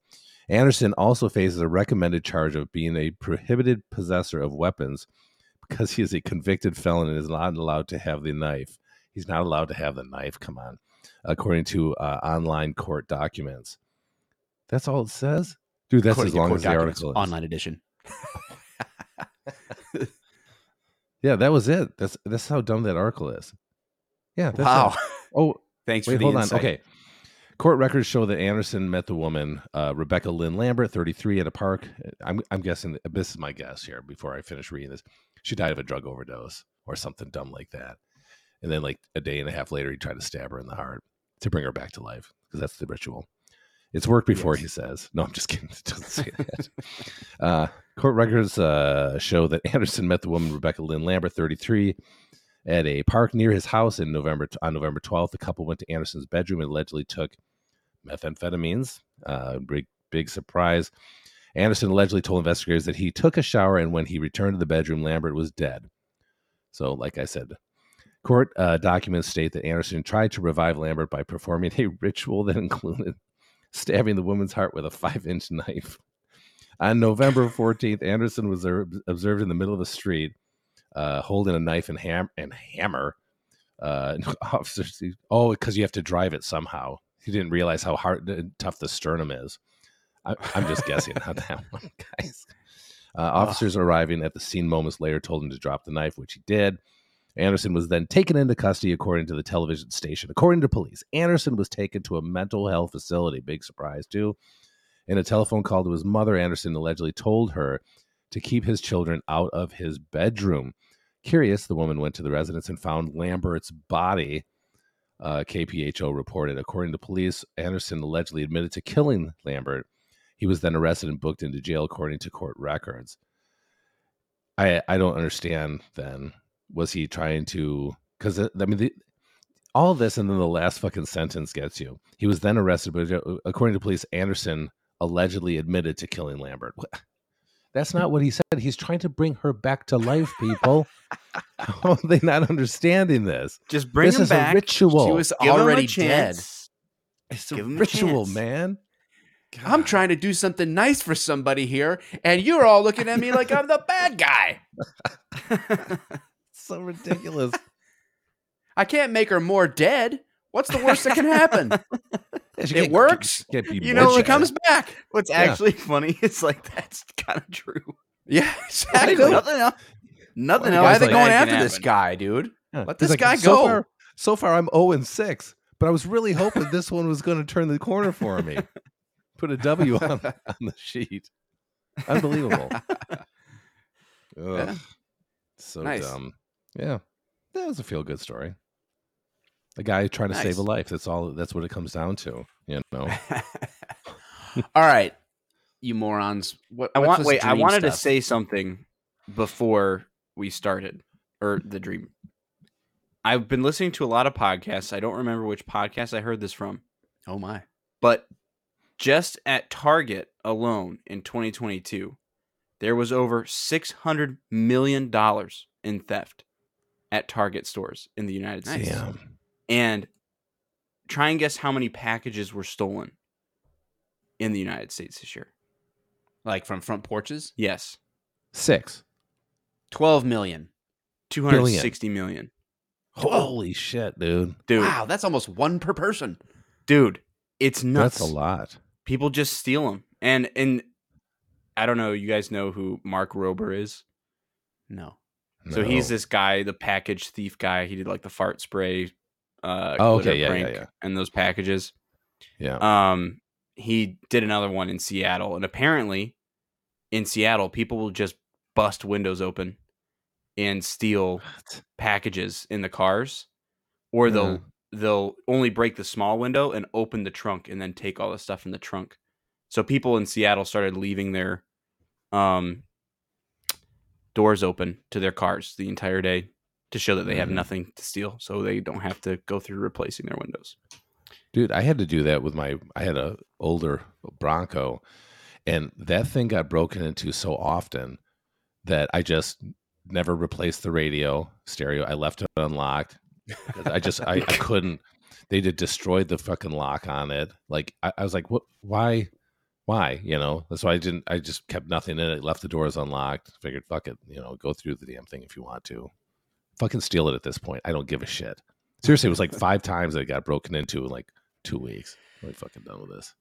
Anderson also faces a recommended charge of being a prohibited possessor of weapons because he is a convicted felon and is not allowed to have the knife. He's not allowed to have the knife. Come on, according to uh, online court documents. That's all it says, dude. That's According as long as the article. Is. online edition. Yeah, that was it. That's that's how dumb that article is. Yeah. That's wow. it. Oh, Thanks Wait, for the hold insight. on. Okay. Court records show that Anderson met the woman, uh, Rebecca Lynn Lambert, 33, at a park. I'm, I'm guessing, this is my guess here before I finish reading this. She died of a drug overdose or something dumb like that. And then, like a day and a half later, he tried to stab her in the heart to bring her back to life because that's the ritual. It's worked before, Yes. he says. No, I'm just kidding. It doesn't say that. uh, court records uh, show that Anderson met the woman, Rebecca Lynn Lambert, 33, at a park near his house in November on November 12th. The couple went to Anderson's bedroom and allegedly took methamphetamines. Uh, big big surprise. Anderson allegedly told investigators that he took a shower and when he returned to the bedroom, Lambert was dead. So, like I said, court uh, documents state that Anderson tried to revive Lambert by performing a ritual that included stabbing the woman's heart with a five-inch knife. On November 14th, Anderson was er- observed in the middle of the street uh, holding a knife and, ham- and hammer. Uh, officers, oh, because you have to drive it somehow. He didn't realize how hard and tough the sternum is. I, I'm just guessing on that one, guys. Uh, officers arriving at the scene moments later told him to drop the knife, which he did. Anderson was then taken into custody, according to the television station. According to police, Anderson was taken to a mental health facility. Big surprise, too. In a telephone call to his mother, Anderson allegedly told her to keep his children out of his bedroom. Curious, the woman went to the residence and found Lambert's body. Uh, KPHO reported. According to police, Anderson allegedly admitted to killing Lambert. He was then arrested and booked into jail, according to court records. I I don't understand. Then was he trying to? Because I mean, the, all this and then the last fucking sentence gets you. He was then arrested, but uh, according to police, Anderson allegedly admitted to killing Lambert. What- That's not what he said. He's trying to bring her back to life, people. How are they not understanding this? Just bring this him is back. a ritual. She was give already dead. chance. it's a give a ritual, chance. man. I'm trying to do something nice for somebody here, and you're all looking at me like I'm the bad guy. so ridiculous. I can't make her more dead. What's the worst that can happen? It works. Can't You know, she it comes back. What's Yeah. actually funny is like that's kind of true. Yeah, Like, exactly. nothing else. Nothing Well, Why are they like- going after this guy, dude? Let He's this like, guy so go. Far, so far, I'm 0 and 6, but I was really hoping this one was going to turn the corner for me. Put a W on, on the sheet. Unbelievable. Yeah. So Nice. dumb. Yeah. That was a feel good story. A guy trying to save a life. That's all. That's what it comes down to. You know. all right, you morons. What? I want wait. I dream wanted to say something before we started or the dream. I've been listening to a lot of podcasts. I don't remember which podcast I heard this from, Oh my! but just at Target alone in 2022, there was over 600 million dollars in theft at Target stores in the United States. Damn. And try and guess how many packages were stolen in the United States this year. Like from front porches. Yes, Six. Twelve million. 260 million. Holy shit, dude. Dude, Wow, that's almost one per person. dude, it's nuts. That's a lot. People just steal them. And and I don't know, you guys know who Mark Rober is? No. So he's this guy, the package thief guy. He did like the fart spray uh Oh, okay, yeah, yeah, yeah. and those packages. Yeah. Um he did another one in Seattle and apparently in Seattle people will just bust windows open and steal What? packages in the cars or they'll Uh-huh. they'll only break the small window and open the trunk and then take all the stuff in the trunk. So people in Seattle started leaving their um doors open to their cars the entire day to show that they have Mhm. nothing to steal so they don't have to go through replacing their windows. Dude, I had to do that with my I had a older Bronco and that thing got broken into so often that I just never replaced the radio stereo. I left it unlocked. I just I, I couldn't they did destroyed the fucking lock on it. Like I, I was like, what why why? You know, that's why I didn't. I just kept nothing in it. Left the doors unlocked. Figured, fuck it. You know, go through the damn thing if you want to. Fucking steal it at this point. I don't give a shit. Seriously, it was like five times that it got broken into in like two weeks. I'm like fucking done with this.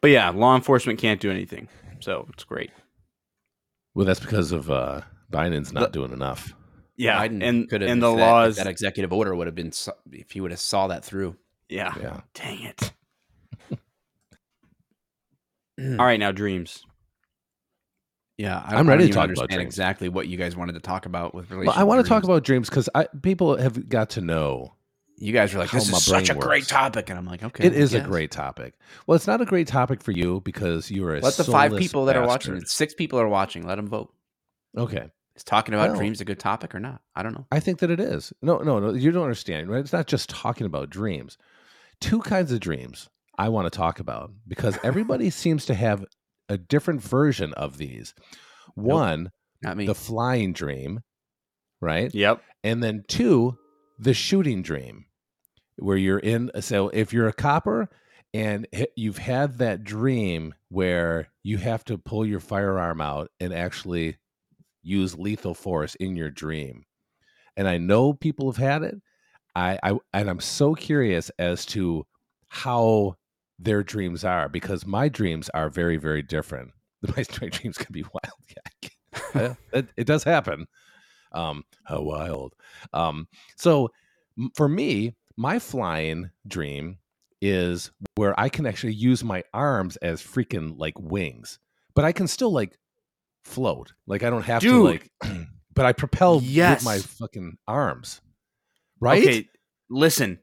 But yeah, law enforcement can't do anything, so it's great. Well, that's because of uh Biden's not The- doing enough. Yeah, Biden and could have and the that, laws. that executive order would have been if he would have saw that through. yeah. Yeah. Dang it. All right, now dreams. Yeah, I, I'm I ready to talk about dreams. exactly what you guys wanted to talk about with relation. Well, I want to talk about dreams because people have got to know You guys are like, "This is such a brain great topic," and I'm like, "Okay, it I is a great topic. Well, it's not a great topic for you because you're a Let the five people that are watching, six people are watching. Let them vote. Okay, Is talking about Well- dreams a good topic or not? I don't know. I think that it is. No, no, no. You don't understand, right? It's not just talking about dreams. Two kinds of dreams I want to talk about because everybody seems to have a different version of these. One, Not me. the flying dream, right? Yep. And then two, the shooting dream, where you're in. So if you're a copper and you've had that dream where you have to pull your firearm out and actually use lethal force in your dream, and I know people have had it. I, I and I'm so curious as to how their dreams are because my dreams are very very different. My, my dreams can be wild. Yeah, it, it does happen. Um, how wild. Um, so for me, my flying dream is where I can actually use my arms as freaking like wings, but I can still like float. Like I don't have to like, but I propel Yes. with my fucking arms. Right? Okay, listen.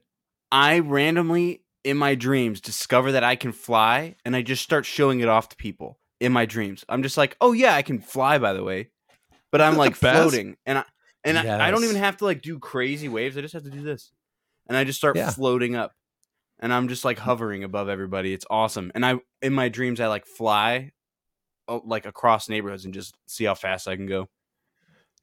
I randomly in my dreams discover that I can fly and I just start showing it off to people in my dreams. I'm just like, "Oh yeah, I can fly by the way." But I'm like floating and I and I, I don't even have to like do crazy waves. I just have to do this. And I just start Yeah. floating up. And I'm just like hovering above everybody. It's awesome. And I in my dreams I like fly oh, like across neighborhoods and just see how fast I can go.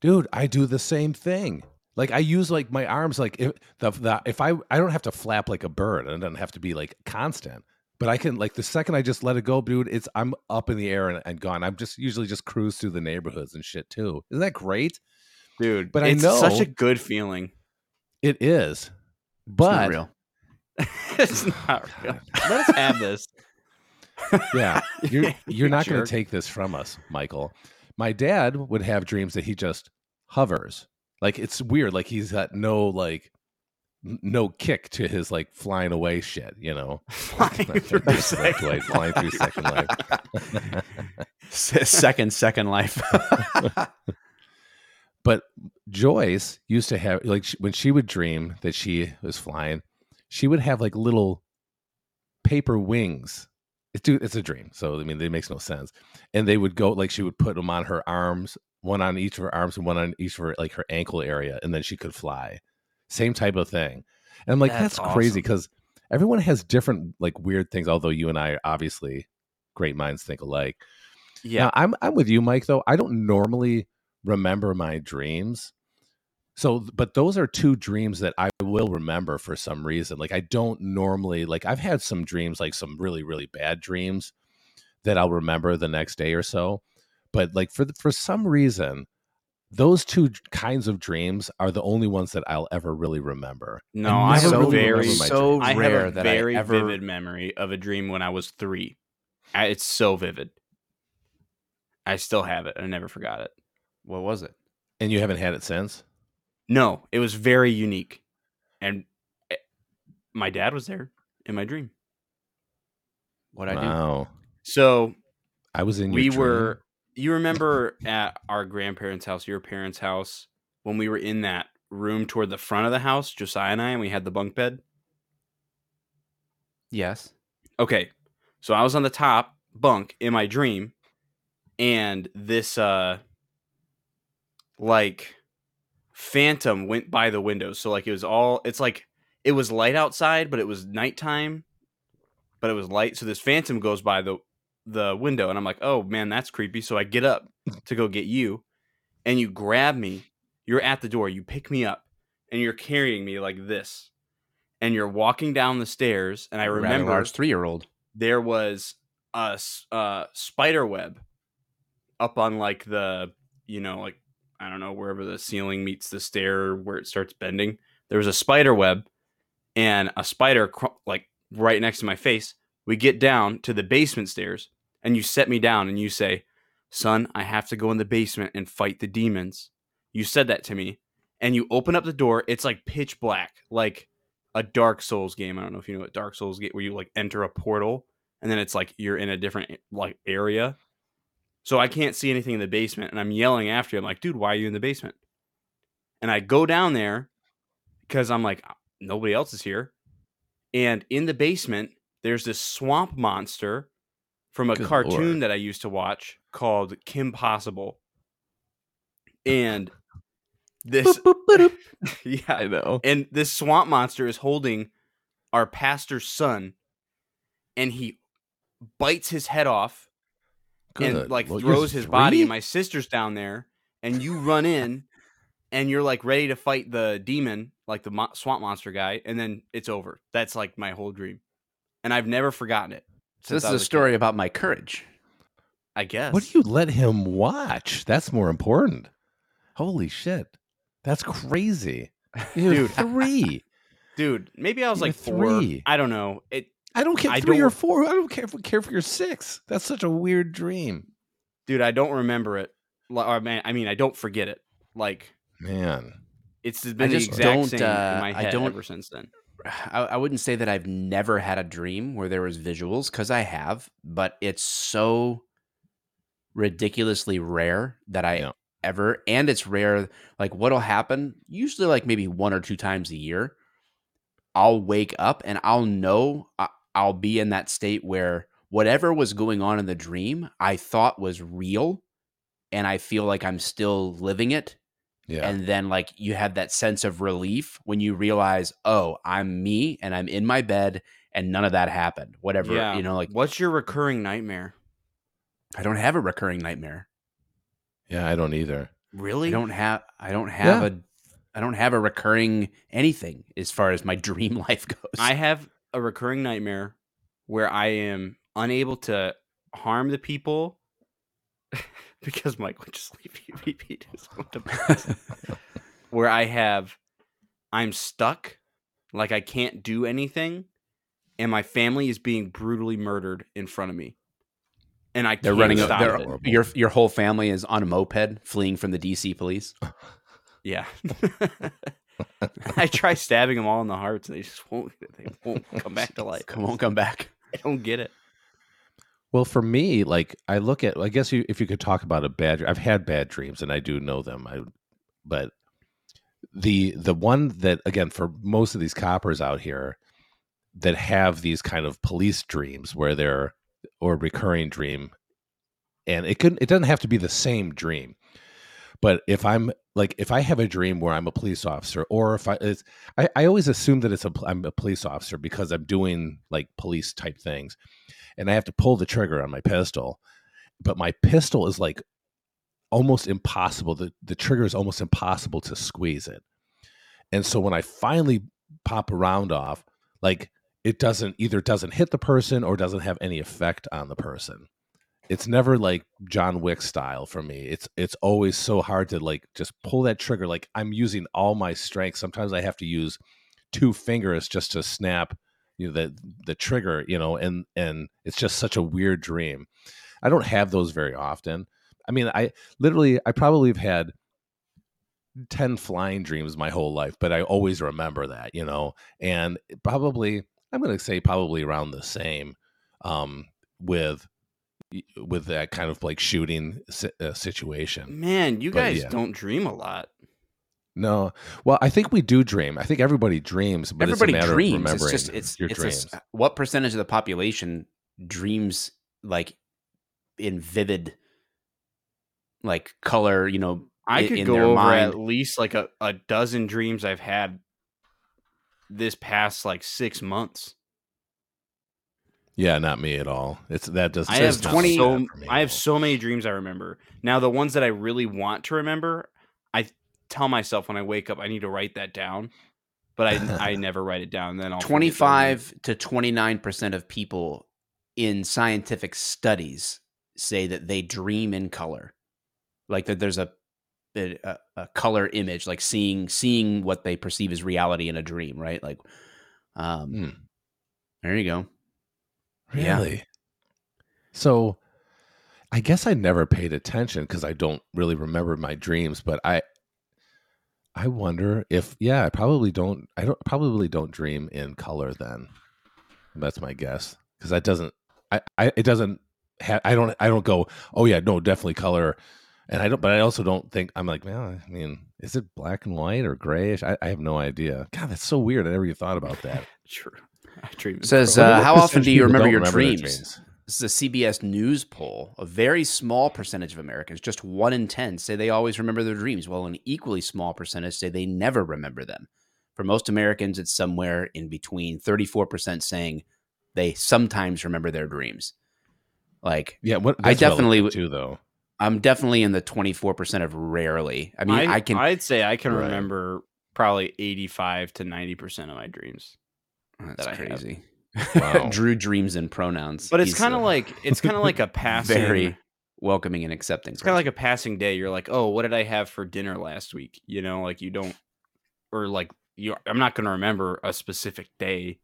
dude i do the same thing like i use like my arms like if the, the if i i don't have to flap like a bird and it doesn't have to be like constant but i can like the second i just let it go dude it's i'm up in the air and, and gone i'm just usually just cruise through the neighborhoods and shit too isn't that great Dude, But I it's such a good feeling. it is It's not but real. it's not real. Let us have this. yeah you're you're not going to take this from us michael my dad would have dreams that he just hovers like it's weird like he's got no like no kick to his like flying away shit you know Flying through Second life, flying through second life. Second, second life. but Joyce used to have like when she would dream that she was flying, she would have like little paper wings. It's dude, it's a dream, so I mean, it makes no sense. And they would go like she would put them on her arms, one on each of her arms and one on each of her like her ankle area, and then she could fly. Same type of thing. And I'm like, That's that's, crazy because everyone has different like weird things. Although you and I are obviously great minds think alike. Yeah. Now, I'm I'm with you, Mike. Though I don't normally remember my dreams. So, but those are two dreams that I will remember for some reason. Like I don't normally like. I've had some dreams, like some really really bad dreams, that I'll remember the next day or so. But like for the, for some reason, those two kinds of dreams are the only ones that I'll ever really remember. No, I I have really very so. I rare have a that very I ever vivid memory of a dream when I was three. I, it's so vivid. I still have it. I never forgot it. What was it? And you haven't had it since. No, it was very unique, and eh, my dad was there in my dream. What I do? So I was in. Your we dream. were. You remember at our grandparents' house, your parents' house, when we were in that room toward the front of the house, Josiah and I, and we had the bunk bed. Yes. Okay. So I was on the top bunk in my dream and this uh like phantom went by the window. So like it was all it's like it was light outside, but it was nighttime, but it was light. So this phantom goes by the the window and I'm like, "Oh man, that's creepy." So I get up to go get you and you grab me. You're at the door. You pick me up and you're carrying me like this. And you're walking down the stairs and I remember large three year old. there was a uh, spider web up on like the you know like I don't know wherever the ceiling meets the stair where it starts bending. There was a spider web and a spider cr- like right next to my face. We get down to the basement stairs and you set me down and you say, "Son, I have to go in the basement and fight the demons." You said that to me and you open up the door. It's like pitch black, like a Dark Souls game. I don't know if you know what Dark Souls game where you like enter a portal and then it's like you're in a different like area. So I can't see anything in the basement and I'm yelling after you. I'm like, dude, why are you in the basement? And I go down there because I'm like, nobody else is here. And in the basement, there's this swamp monster from a Good cartoon lord. that I used to watch called Kim Possible. And this yeah, I know. and this swamp monster is holding our pastor's son and he bites his head off and like Well, throws his body and my sister's down there and you run in and you're like ready to fight the demon like the mo- swamp monster guy and then it's over. That's like my whole dream. And i've never forgotten it this is a was kid. story about my courage. i guess What do you let him watch? That's more important. Holy shit. That's crazy. Dude. three. dude maybe i was You're like four three. i don't know it I don't care I three or don't- four. I don't care if care if you're six. That's such a weird dream. dude i don't remember it or, man, i mean i don't forget it like Man. it's been the just exact don't, same uh, in my I don't- ever since then I, I wouldn't say that I've never had a dream where there was visuals because I have, but it's so ridiculously rare that I Yeah. ever, and it's rare. Like what'll happen usually, like maybe one or two times a year. I'll wake up and I'll know I- I'll be in that state where whatever was going on in the dream I thought was real, and I feel like I'm still living it Yeah. and then like you have that sense of relief when you realize oh i'm me and i'm in my bed and none of that happened whatever yeah you know like what's your recurring nightmare i don't have a recurring nightmare yeah, I don't either. really i don't have i don't have Yeah. a i don't have a recurring anything as far as my dream life goes I have a recurring nightmare where I am unable to harm the people because Mike would just leave you repeat his own device. where I have I'm stuck, like I can't do anything, and my family is being brutally murdered in front of me. And I they're can't running stop they're, it. Uh, your your whole family is on a moped fleeing from the dc police Yeah. I try stabbing them all in the hearts and they just won't they won't come back to life. come won't come back I don't get it. Well, for me, like I look at, I guess you, if you could talk about a bad, I've had bad dreams, and I do know them. I, but the the one that again for most of these coppers out here that have these kind of police dreams where they're or recurring dream, and it could it doesn't have to be the same dream, but if I'm like if I have a dream where I'm a police officer, or if I it's, I, I always assume that it's a I'm a police officer because I'm doing like police type things and I have to pull the trigger on my pistol. But my pistol is like almost impossible. The the trigger is almost impossible to squeeze it. And so when I finally pop a round off, like it doesn't either doesn't hit the person or doesn't have any effect on the person. It's never like John Wick style for me. It's it's always so hard to like just pull that trigger. Like I'm using all my strength. Sometimes I have to use two fingers just to snap you know the the trigger you know and and it's just such a weird dream i don't have those very often i mean i literally i probably have had 10 flying dreams my whole life but i always remember that you know and probably i'm going to say probably around the same um with with that kind of like shooting si- uh, situation Man, you But guys yeah. don't dream a lot. no well i think we do dream i think everybody dreams but everybody it's a matter dreams of it's just it's your it's a dreams s- what percentage of the population dreams like in vivid like color you know I i- could in go their over mind at least like a, a dozen dreams I've had this past like six months. Yeah, not me at all. It's that doesn't. I have 20 so that for me I have so many dreams I remember. Now the ones that I really want to remember, I tell myself when I wake up I need to write that down, but I I never write it down. Then I'll forget that I remember. 25 to 29 percent of people in scientific studies say that they dream in color, like that there's a a, a color image, like seeing seeing what they perceive as reality in a dream, right? Like, um, Hmm. there you go. Yeah. Really? So I guess I never paid attention because I don't really remember my dreams, but I I wonder if yeah, I probably don't I don't probably don't dream in color then. That's my guess. Because that doesn't I, I it doesn't ha- I don't I don't go, oh yeah, no, definitely color. And I don't but I also don't think I'm like, man, I mean, is it black and white or grayish? I, I have no idea. God, that's so weird. I never even thought about that. True. I dream. Says, uh, how often do you remember your their dreams? This is a CBS News poll. A very small percentage of Americans, just one in 10, say they always remember their dreams, while an equally small percentage say they never remember them. For most Americans, it's somewhere in between 34% saying they sometimes remember their dreams. Like, Yeah, what I definitely- too though. I'm definitely in the 24% of rarely. I mean, I, can. I'd say I can Right. remember probably 85 to 90 percent of my dreams. That's that crazy. Wow. Drew dreams in pronouns. But it's kind of uh, like it's kind of like a passing. very welcoming and accepting. It's kind of like a passing day. You're like, oh, what did I have for dinner last week? You know, like you don't, or like you. I'm not going to remember a specific day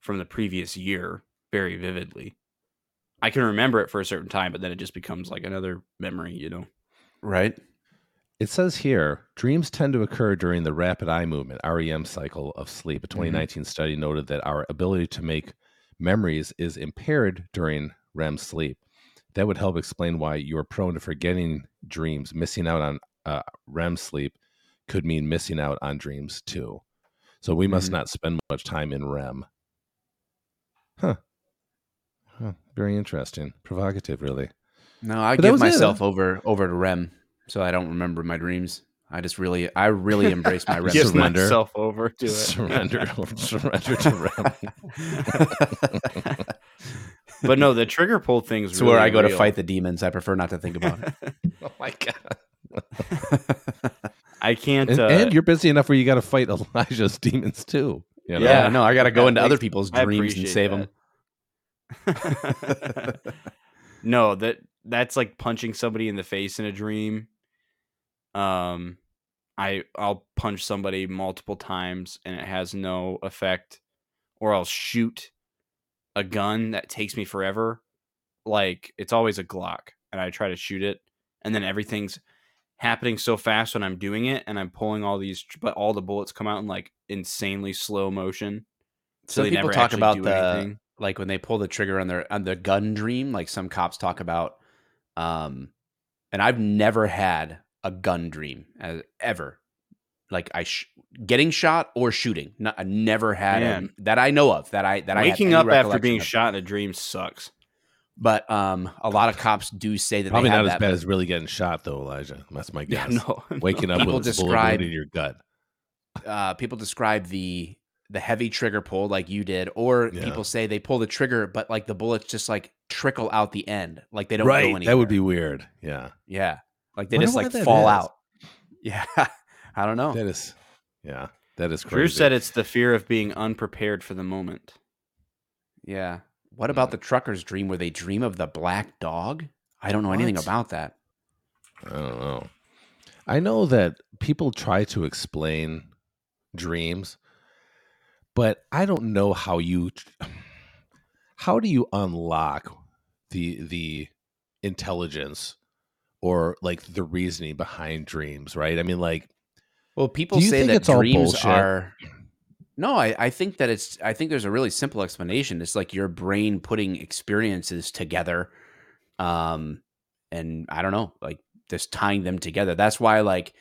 from the previous year very vividly. I can remember it for a certain time, but then it just becomes like another memory. You know. right. It says here dreams tend to occur during the rapid eye movement REM cycle of sleep. A 2019 study noted that our ability to make memories is impaired during REM sleep. That would help explain why you're prone to forgetting dreams. Missing out on uh, REM sleep could mean missing out on dreams too. So we must Mhm. not spend much time in REM. Huh. Huh. Very interesting. Provocative, really. No, I But give was it, myself over over to REM, so I don't remember my dreams. I just really, I really embrace my REM. Give Give surrender. myself over to it. Surrender, surrender to REM. but no, the trigger pull thing's It's where I go to fight the demons. I prefer not to think about it. oh my god! I can't. And, uh, and you're busy enough where you got to fight Elijah's demons too. You know? yeah, no, I got to go That into other people's dreams and appreciate save them. no, that that's like punching somebody in the face in a dream. Um, I I'll punch somebody multiple times and it has no effect, or I'll shoot a gun that takes me forever. Like it's always a Glock, and I try to shoot it, and then everything's happening so fast when I'm doing it, and I'm pulling all these, but all the bullets come out in like insanely slow motion. They people never talk about the anything. like when they pull the trigger on their on the gun dream. Like some cops talk about, um, and I've never had a gun dream as, ever. Like I sh- getting shot or shooting. No, I never had a- that I know of. That I that I Waking any up after being of. shot in a dream sucks. But um, a lot of cops do say that Probably they have not as that, bad but- as really getting shot though, Elijah. That's my Yeah, guess. no. Waking up People with a bullet describe- wound in your gut. uh, people describe the the heavy trigger pull like you did, or Yeah. people say they pull the trigger, but like the bullets just like trickle out the end, like they don't go Right, anywhere. that would be weird. Yeah, yeah, like they just like fall is. out. Yeah, I don't know. that is. Yeah, that is crazy. Drew said it's the fear of being unprepared for the moment. Yeah. What about the trucker's dream where they dream of the black dog? I don't know anything about that. I don't know. I know that people try to explain dreams, but I don't know how you how do you unlock the the intelligence or like the reasoning behind dreams, right? I mean like Well, people say that dreams are. No, I, I think that it's. I think there's a really simple explanation. It's like your brain putting experiences together, um, and I don't know, like just tying them together. That's why, like,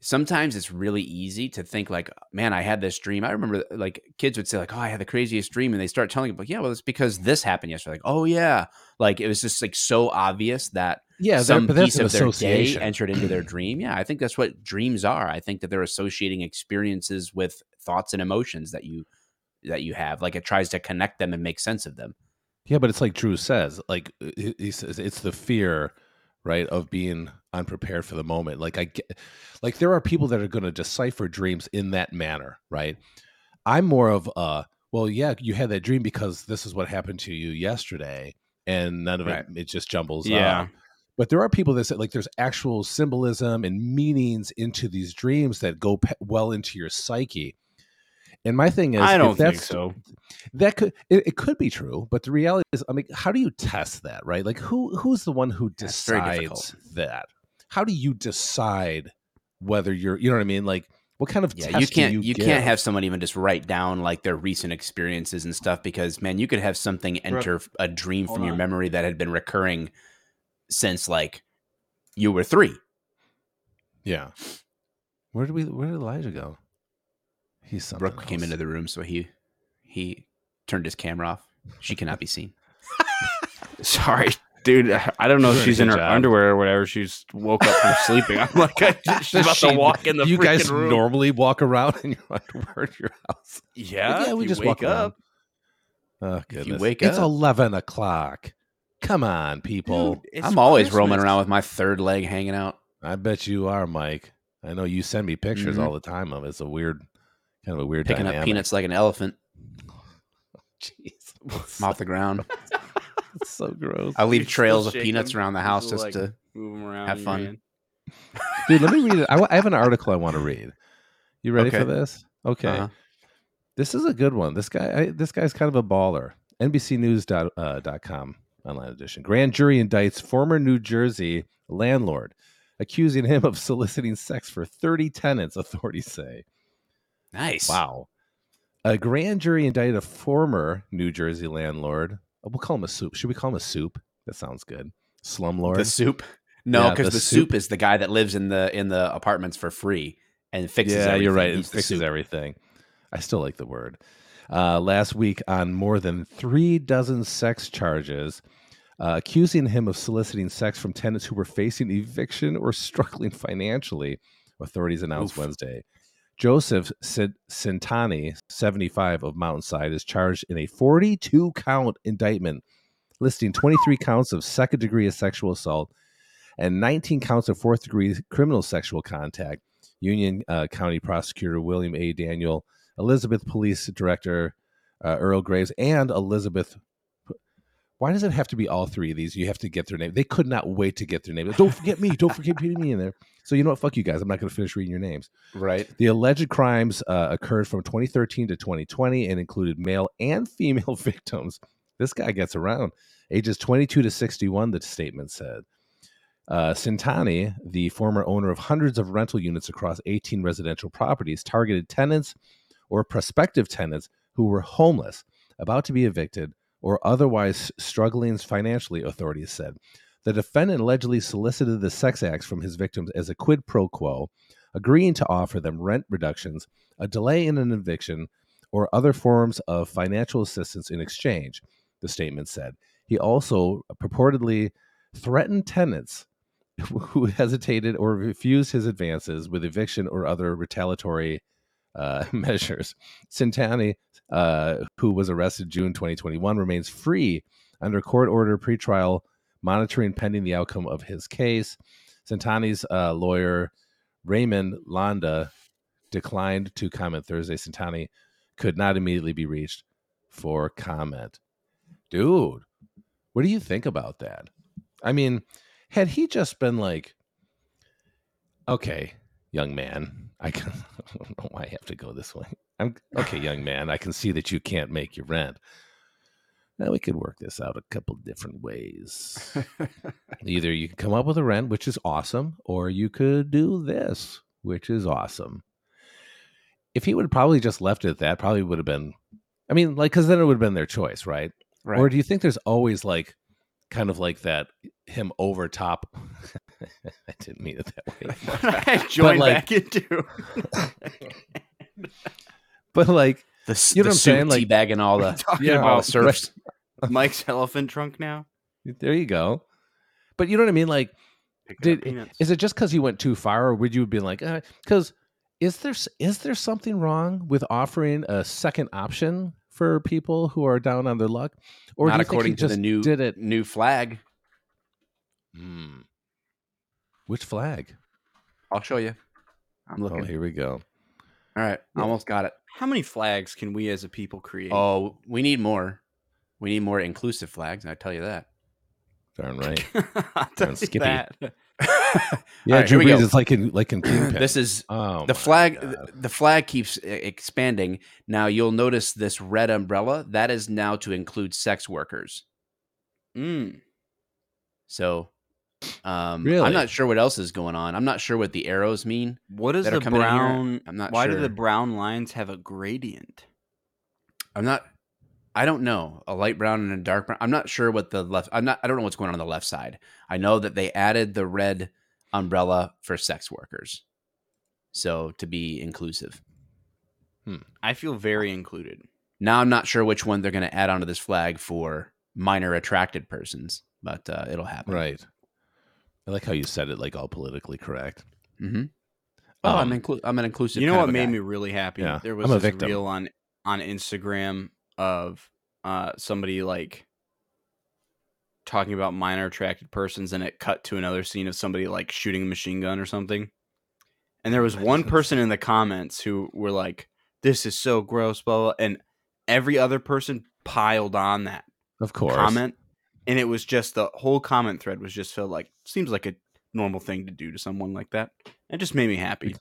sometimes it's really easy to think, like, man, I had this dream. I remember, like, kids would say, like, oh, I had the craziest dream, and they start telling you, like, yeah, well, it's because this happened yesterday. Like, oh yeah, like it was just like so obvious that yeah, some piece of their day entered into their dream. Yeah, I think that's what dreams are. I think that they're associating experiences with thoughts and emotions that you that you have. Like it tries to connect them and make sense of them. Yeah, but it's like Drew says, like he says, it's the fear, right, of being unprepared for the moment. Like I get, like there are people that are going to decipher dreams in that manner, right? I'm more of a well, yeah, you had that dream because this is what happened to you yesterday, and none of Right. it it just jumbles Yeah. up. But there are people that say like there's actual symbolism and meanings into these dreams that go pe- well into your psyche. And my thing is, I don't think that's- so. That could it, it could be true, but the reality is, I mean, how do you test that, right? Like who who's the one who decides that? How do you decide whether you're, you know what I mean? Like what kind of Yeah, test you can't you, you, give? can't have someone even just write down like their recent experiences and stuff because man, you could have something enter a dream hold from your memory that had been recurring since like you were three. Yeah. Where did we? Where did Elijah go? He's something. Brooke came into the room, so he he turned his camera off. She cannot be seen. Sorry, dude. I don't know if she's in her job. underwear or whatever. She's woke up from sleeping. I'm like, I, she's Does about she- to walk in the you guys room. normally walk around in your underwear in your house. yeah, yeah, we you just wake walk around. up. Oh If you goodness! wake it's up- eleven o'clock. Come on, people. Dude, I'm always roaming around with my third leg hanging out. I bet you are, Mike. I know you send me pictures Mhm. all the time of it. It's a weird, kind of a weird Picking dynamic. up peanuts like an elephant Jeez, I'm off the ground. It's so gross. I leave You still trails of peanuts them? around the house still, just like, to Move 'em around. have fun. Dude, let me read it. I, I have an article I want to read. You ready for this? Okay. Uh-huh. This is a good one. This guy, I, this guy's kind of a baller. NBCNews.com uh, dot com online edition. Grand jury indicts former New Jersey landlord, accusing him of soliciting sex for 30 tenants. Authorities say. Nice. Wow. A grand jury indicted a former New Jersey landlord. We'll call him a soup. Should we call him a soup? That sounds good. Slumlord. The soup. No, Yeah, because the the, soup. soup. is the guy that lives in the in the apartments for free and fixes. yeah, you're everything. right. It fixes soup. everything. I still like the word. Uh, last week, on more than three dozen sex charges, uh, accusing him of soliciting sex from tenants who were facing eviction or struggling financially, authorities announced Oof. Wednesday. Joseph Centanni, 75 of Mountainside, is charged in a 42 count indictment listing 23 counts of second degree sexual assault and 19 counts of fourth degree criminal sexual contact. Union uh, County Prosecutor William A. Daniel, Elizabeth Police Director uh, Earl Graves, and Elizabeth. Why does it have to be all three of these? You have to get their name. They could not wait to get their name. Don't forget me. Don't forget putting me in there. So you know what? Fuck you guys. I'm not going to finish reading your names. Right. The alleged crimes uh, occurred from 2013 to 2020 and included male and female victims. This guy gets around. Ages 22 to 61, the statement said. Uh, Centanni, the former owner of hundreds of rental units across 18 residential properties, targeted tenants or prospective tenants who were homeless, about to be evicted, or otherwise struggling financially, authorities said. The defendant allegedly solicited the sex acts from his victims as a quid pro quo, agreeing to offer them rent reductions, a delay in an eviction, or other forms of financial assistance in exchange, the statement said. He also purportedly threatened tenants who hesitated or refused his advances with eviction or other retaliatory uh, measures. Centanni, uh, who was arrested June 2021, remains free under court order pretrial monitoring pending the outcome of his case. Centanni's uh, lawyer, Raymond Londa, declined to comment Thursday. Centanni could not immediately be reached for comment. Dude, what do you think about that? I mean, had he just been like, okay, young man, I, can, I don't know why I have to go this way. I'm okay, young man. I can see that you can't make your rent. Now we could work this out a couple different ways. Either you can come up with a rent, which is awesome, or you could do this, which is awesome. If he would have probably just left it at that, probably would have been. I mean, like, because then it would have been their choice, right? Right. Or do you think there's always like, kind of like that him over top? I didn't mean it that way. I Join like- back into. But like, the, you know the what I'm saying? soup Like- teabagging all the talking Yeah, all the about serfs. Mike's elephant trunk now. there you go. But you know what I mean? Like, Did- is it just because you went too far, or would you have been like, because is there s- is there something wrong with offering a second option for people who are down on their luck, or Not do you think he according to the new did it? new flag. Hmm. Which flag? I'll show you. I'm looking. Oh, looking. here we go. All right, Yeah. almost got it. How many flags can we as a people create? Oh, we need more. We need more inclusive flags. I tell you that. Darn right. I'll tell you Skippy. that. Yeah, right, Drew Brees is like in like in this is oh, the flag. God. The flag keeps expanding. Now you'll notice this red umbrella. That is now to include sex workers. Mm. So, um, Really? I'm not sure what else is going on. I'm not sure what the arrows mean. What does the coming in here? brown? I'm not Why do the brown lines have a gradient? I'm not. I don't know a light brown and a dark brown. I'm not sure what the left. I'm not. I don't know what's going on on the left side. I know that they added the red umbrella for sex workers, so to be inclusive. I feel very included. Now I'm not sure which one they're going to add onto this flag for minor attracted persons, but uh, it'll happen. right. I like how you said it like all politically correct. Mm-hmm. Oh, I'm Um, inclu- I'm an inclusive. You know what made guy. me really happy? Yeah, There was I'm a this victim. reel on on Instagram of uh somebody like talking about minor attracted persons and it cut to another scene of somebody like shooting a machine gun or something. And there was one person in the comments who were like, This is so gross, blah, blah, and every other person piled on that Of course. comment. And it was just the whole comment thread was just filled like seems like a normal thing to do to someone like that. It just made me happy.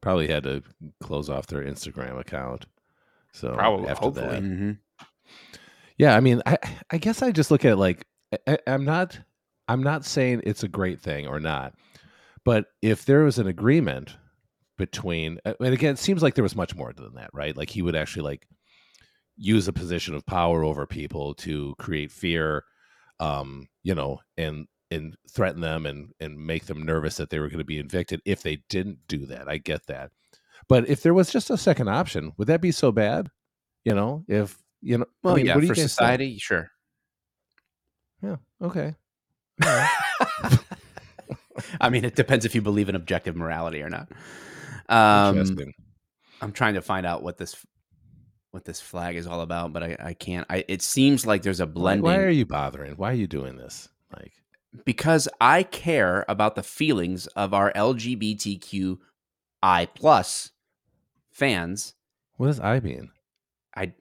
Probably had to close off their Instagram account. So Probably, after hopefully. that. Mhm. Yeah, I mean, I I guess I just look at it like I, I- I'm not I'm not saying it's a great thing or not, but if there was an agreement between, uh, and again, it seems like there was much more than that, right? Like he would actually like use a position of power over people to create fear, um, you know, and and threaten them and and make them nervous that they were going to be evicted if they didn't do that. I get that, but if there was just a second option, would that be so bad? You know, if you know, I Well, mean, yeah, what do for society, sure. Yeah. Okay. I mean, it depends if you believe in objective morality or not. Um, Interesting. I'm trying to find out what this what this flag is all about, but I, I can't. I it seems like there's a blending why are you bothering? Why are you doing this? Like, because I care about the feelings of our LGBTQI plus fans. what does I mean? I,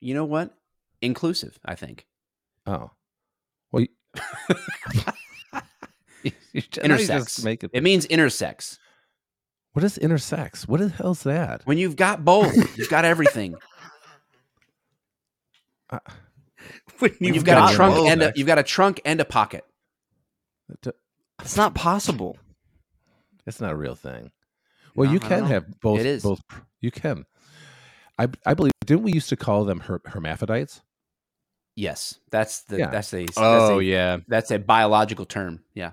you know what, inclusive. I think Oh, well, you, you intersex. make it. It means intersex. What is intersex? What the hell's that? When you've got both, you've got everything. Uh, when When you've, you've got, a trunk both. and a, you've got a trunk and a pocket. it's not possible. It's not a real thing. Well, No, you can have both. It is. Both. You can. I I believe. Didn't we used to call them her, hermaphrodites? Yes, that's the Yeah. that's a that's Oh a, yeah. that's a biological term. Yeah,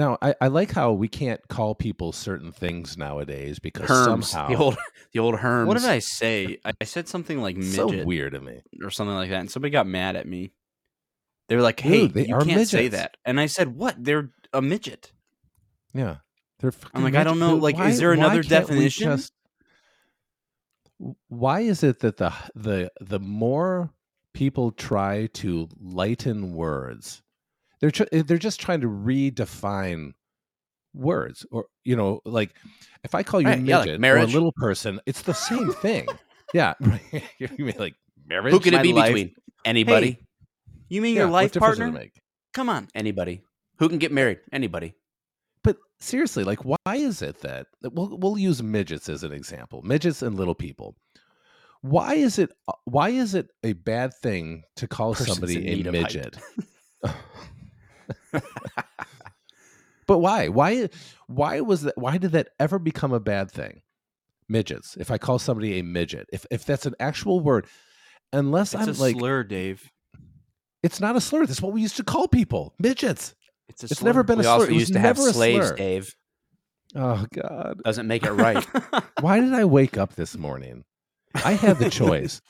Now, I, I like how we can't call people certain things nowadays because herms. somehow The old the old herms. What did I say? I I said something like midget, so midget weird to me. or something like that, and somebody got mad at me. They were like, "Hey, Dude, they you are can't say that." And I said, "What? They're a midget." Yeah. They're fucking like, I don't know, dude, like, is there another definition? just- why is it that the the the more people try to lighten words, they're tr- they're just trying to redefine words, or you know, like if I call you Right, yeah, like midget or a little person, it's the same thing. yeah, right. you mean like marriage? Who could it be life- between? Anybody. You mean Yeah, your life difference does it partner? Come on. Anybody. Who can get married? Anybody. But seriously, like, why is it that we'll we'll use midgets as an example, midgets and little people? Why is it uh, why is it a bad thing to call Persons somebody a need of hype. midget? but why? Why why was that why did that ever become a bad thing? Midgets. If I call somebody a midget, if if that's an actual word, unless It's I'm a like slur, Dave. it's not a slur. That's what we used to call people. Midgets. It's a It's slur. never been a We slur. also used to have slaves, slur. Dave. Oh God. Doesn't make it right. why did I wake up this morning? I had the choice.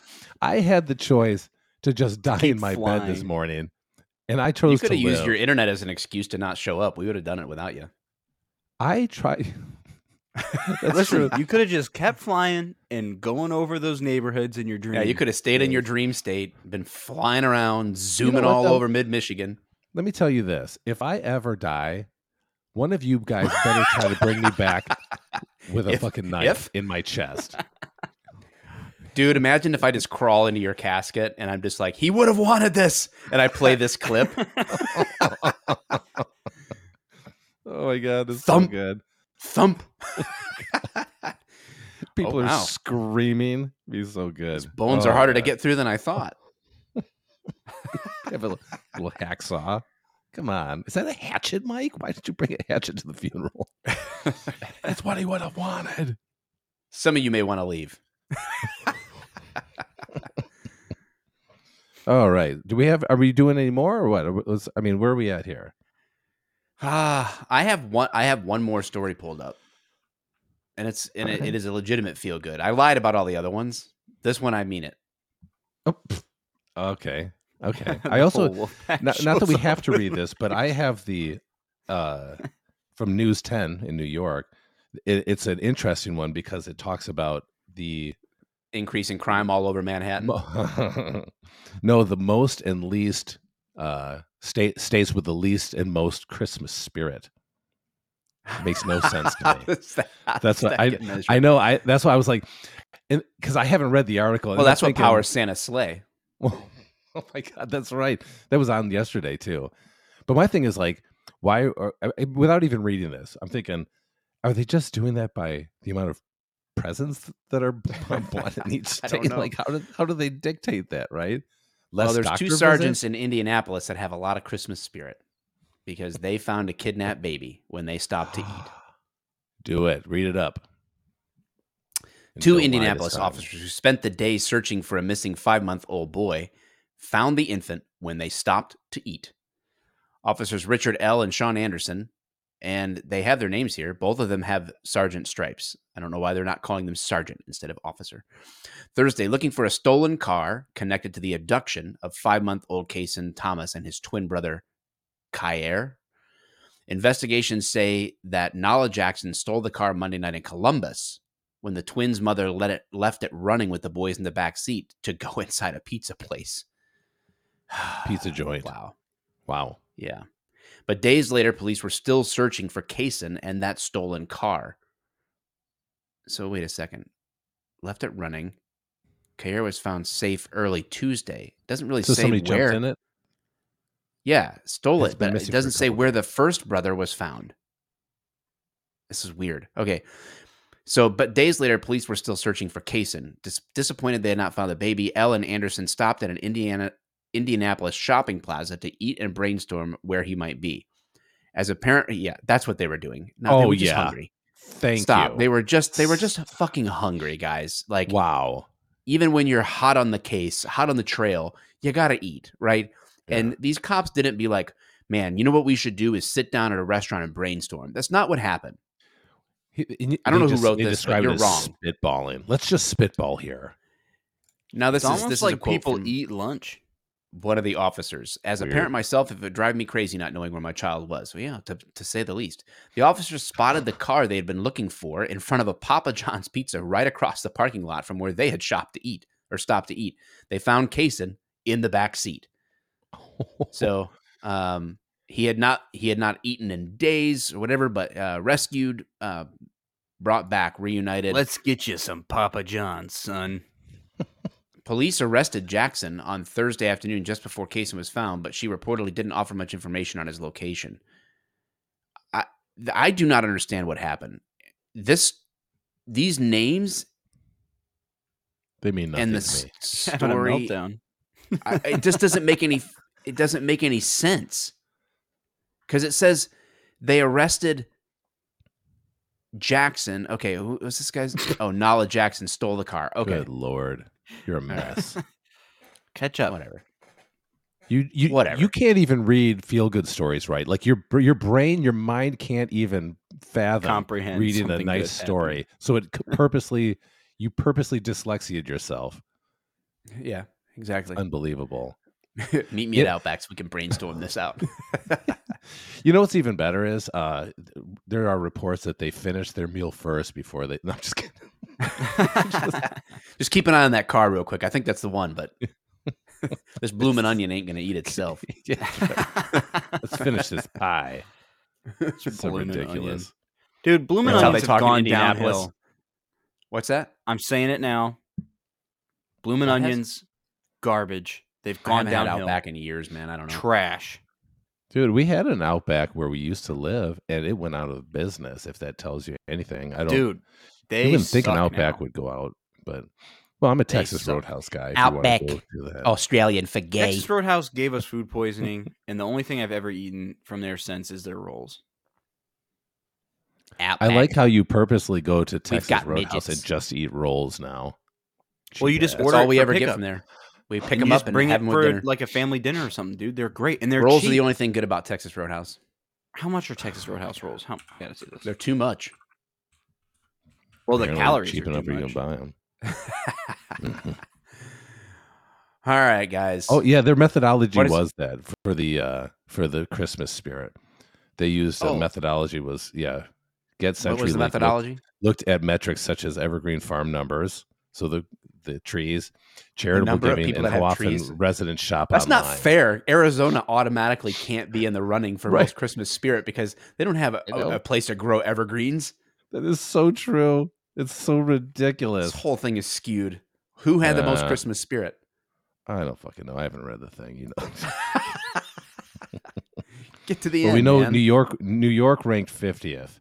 I had the choice to just die Keep in my bed this morning, and I chose. you could have used your internet as an excuse to not show up. We would have done it without you. I try. That's Listen, true. you could have just kept flying and going over those neighborhoods in your dream. Yeah, you could have stayed in your dream state, been flying around, zooming what, all though? over mid Michigan. Let me tell you this: if I ever die, one of you guys better try to bring me back with a If- fucking knife if? in my chest. Dude, imagine if I just crawl into your casket and I'm just like, he would have wanted this. And I play this clip. Oh my god, it's Thump. so good. Thump. People Oh, are wow. screaming. Be so good. His bones Oh, are harder to get through than I thought. Have a little, little hacksaw. Come on, is that a hatchet, Mike? Why did you bring a hatchet to the funeral? That's what he would have wanted. Some of you may want to leave. All right. Do we have? Are we doing any more or what? Let's- I mean, where are we at here? Ah, I have one. I have one more story pulled up, and it's and it, it is a legitimate feel good. I lied about all the other ones. This one, I mean it. Oh, okay. Okay. I also not, not that we have to read this, but I have the uh, from News 10 in New York. It, it's an interesting one because it talks about the Increase in crime all over Manhattan. no the most and least uh, state states with the least and most Christmas spirit. Makes no sense to me. that- That's what I? I know. I that's why I was like, because I haven't read the article. Well, that's what thinking- power Santa sleigh. oh my god, that's right. That was on yesterday too. But my thing is like, why? Or, I- without even reading this, I'm thinking, are they just doing that by the amount of presents that are bought in each state? Like, how do how do they dictate that? Right? Well, there's two sergeants in Indianapolis that have a lot of Christmas spirit because they found a kidnapped baby when they stopped to eat. Do it. Read it up. And Two don't lie this Indianapolis officers who spent the day searching for a missing five month old boy found the infant when they stopped to eat. Officers Richard Ehle and Sean Anderson, and they have their names here. Both of them have sergeant stripes. I don't know why they're not calling them sergeant instead of officer. Thursday, looking for a stolen car connected to the abduction of five month old Kason Thomas and his twin brother, Kyair. Investigations say that Nalah Jackson stole the car Monday night in Columbus when the twins' mother let it left it running with the boys in the back seat to go inside a pizza place. Pizza joint. Wow. Wow. Yeah. But days later, police were still searching for Kason and that stolen car. So wait a second. Left it running. Kyair was found safe early Tuesday. Doesn't really say that. So say somebody where. jumped in it. Yeah, stole It's it, but it doesn't say couple where the first brother was found. This is weird. Okay. So, but days later, police were still searching for Kason. Dis- disappointed they had not found the baby, Ellen Anderson stopped at an Indiana Indianapolis shopping plaza to eat and brainstorm where he might be. As a parent, yeah, that's what they were doing. No, they Oh, were just yeah. hungry. Thank Stop. you. They were just they were just fucking hungry, guys. Like wow. even when you're hot on the case, hot on the trail, you got to eat, right? Yeah. And these cops didn't be like, man, you know what we should do is sit down at a restaurant and brainstorm. That's not what happened. He- and I don't they know who wrote they this, but you're wrong. Spitballing. Let's just spitball here. Now this It's is almost this is a like quote people from eat lunch. One of the officers. As a parent myself, it would drive me crazy not knowing where my child was. Well, yeah, to, to say the least. The officers spotted the car they had been looking for in front of a Papa John's pizza right across the parking lot from where they had shopped to eat or stopped to eat. They found Kason in the back seat. So um, he had not he had not eaten in days or whatever, but uh, rescued, uh, brought back, reunited. Let's get you some Papa John's, son. Police arrested Jackson on Thursday afternoon just before Kason was found, but she reportedly didn't offer much information on his location. I I do not understand what happened. This these names they mean nothing and the to me. s- Having story meltdown. I, it just doesn't make any it doesn't make any sense because it says they arrested Jackson. Okay, who was this guy's? Oh, Nalah Jackson stole the car. Okay, Good lord, you're a mess. Catch up. whatever. You you Whatever. you can't even read feel good stories right. Like your your brain, your mind can't even fathom Comprehend reading a something nice good story. So it c- purposely you purposely dyslexiaed yourself. Yeah, exactly. Unbelievable. Meet me at Outback so we can brainstorm this out. You know what's even better is uh, there are reports that they finish their meal first before they. No, I'm just kidding. Just keep an eye on that car real quick. I think that's the one, but this blooming onion ain't gonna eat itself. Yeah, Let's finish this pie. So Blooming onion. ridiculous. Dude, blooming That's how they onions have gone Indianapolis. downhill. What's that? I'm saying it now. Blooming That has- onions, garbage. They've gone haven't had downhill. Outback in years, man. I don't know. Trash. Dude, we had an Outback where we used to live, and it went out of business. If that tells you anything, I don't. Dude, they you wouldn't think an Outback now. would go out, but well, I'm a Texas. Roadhouse guy. Outback. You want to go to that. Australian for gay. Texas Roadhouse gave us food poisoning, and the only thing I've ever eaten from there since is their rolls. I like how you purposely go to Texas Roadhouse midgets. and just eat rolls now. Well, you just Cheap That's order all we for ever get from there. We pick And them up and bring have it them for dinner. like a family dinner or something, dude. They're great, and they're rolls cheap. are the only thing good about Texas Roadhouse. How much are Texas Roadhouse rolls? How? I gotta see this. They're too much. Well, the Apparently calories cheap are enough too you can buy them. All right, guys. Oh yeah, their methodology What is- was that for the uh for the Christmas spirit. They used a Oh. methodology was yeah. Get what was the Link looked- methodology? looked at metrics such as evergreen farm numbers, so the the trees, charitable number of giving, people and that how often trees. residents shop That's online. not fair. Arizona automatically can't be in the running for Right. most Christmas spirit because they don't have a, I know. a, a place to grow evergreens. That is so true. It's so ridiculous. This whole thing is skewed. Who had the most Uh, Christmas spirit? I don't fucking know. I haven't read the thing. You know. Get to the But end. we know man. New York. New York ranked fiftieth.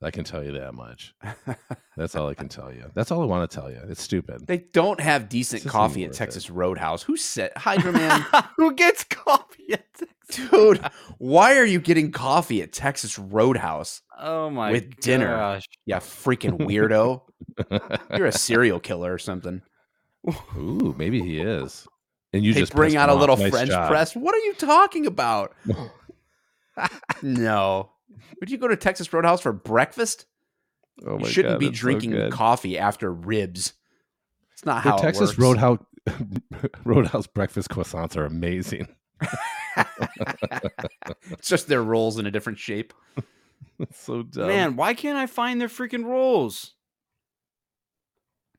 I can tell you that much. That's all I can tell you. That's all I want to tell you. It's stupid. They don't have decent This isn't coffee at worth it. Texas Roadhouse. Who said Hydra Man? Who gets Texas? Dude, why are you getting coffee at Texas Roadhouse? Oh my With dinner. Yeah, freaking weirdo. You're a serial killer or something. Ooh, maybe he is. And you they just bring out a little Nice French job. press. What are you talking about? no. Would you go to Texas Roadhouse for breakfast? Oh you shouldn't God, be that's so drinking coffee after ribs. It's not how Texas works. Roadhouse Roadhouse breakfast croissants are amazing. It's just their rolls in a different shape. So dumb. Man, why can't I find their freaking rolls?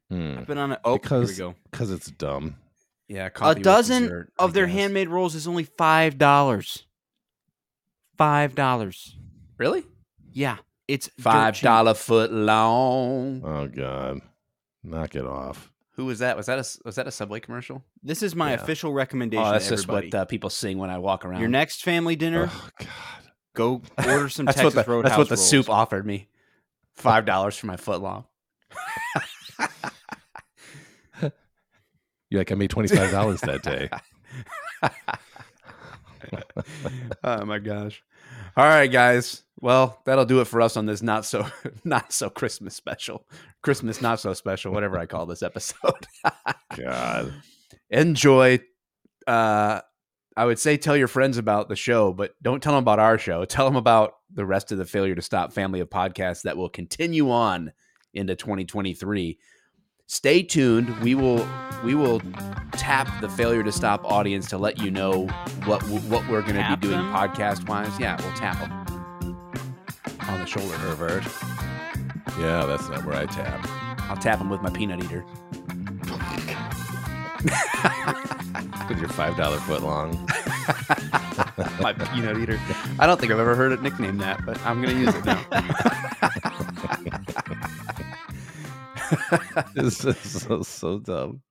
Hmm. I've been on it. Oh, Because- here we go. Because it's dumb. Yeah, A dozen dessert, I of their guess. handmade rolls is only five dollars. Five dollars. Really? Yeah, it's five dollar foot long. Oh God, knock it off. Who was that? Was that a was that a Subway commercial? This is my Yeah. official recommendation. Oh, that's to just what uh, people sing when I walk around. Your next family dinner, Oh God. go order some that's Texas what the, Roadhouse that's what the rolls. soup offered me. Five dollars for my foot long. You're like I made twenty five dollars that day. oh my gosh. All right, guys. Well, that'll do it for us on this not so not so Christmas special. Christmas not so special, whatever I call this episode. God. Enjoy. Uh I would say tell your friends about the show, but don't tell them about our show. Tell them about the rest of the Failure to Stop family of podcasts that will continue on into 2023. Stay tuned. We will we will tap the Failure to Stop audience to let you know what what we're going to be doing podcast wise. Yeah, we'll tap them on the shoulder. Pervert. Yeah, that's not where I tap. I'll tap him with my peanut eater. With your five dollar foot long. my peanut eater. I don't think I've ever heard it nicknamed that, but I'm going to use it now. This is so so dumb.